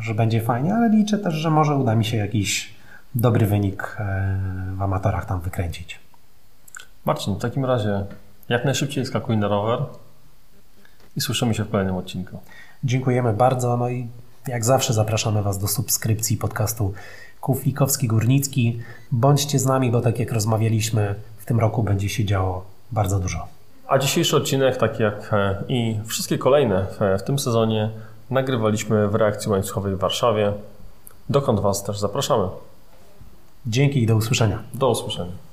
że będzie fajnie, ale liczę też, że może uda mi się jakiś dobry wynik e, w amatorach tam wykręcić. Marcin, w takim razie jak najszybciej skakuj na rower i słyszymy się w kolejnym odcinku. Dziękujemy bardzo, no i jak zawsze zapraszamy Was do subskrypcji podcastu Kuflikowski-Górnicki. Bądźcie z nami, bo tak jak rozmawialiśmy, w tym roku będzie się działo bardzo dużo. A dzisiejszy odcinek, tak jak e, i wszystkie kolejne w tym sezonie, nagrywaliśmy w reakcji łańcuchowej w Warszawie, dokąd Was też zapraszamy. Dzięki i do usłyszenia. Do usłyszenia.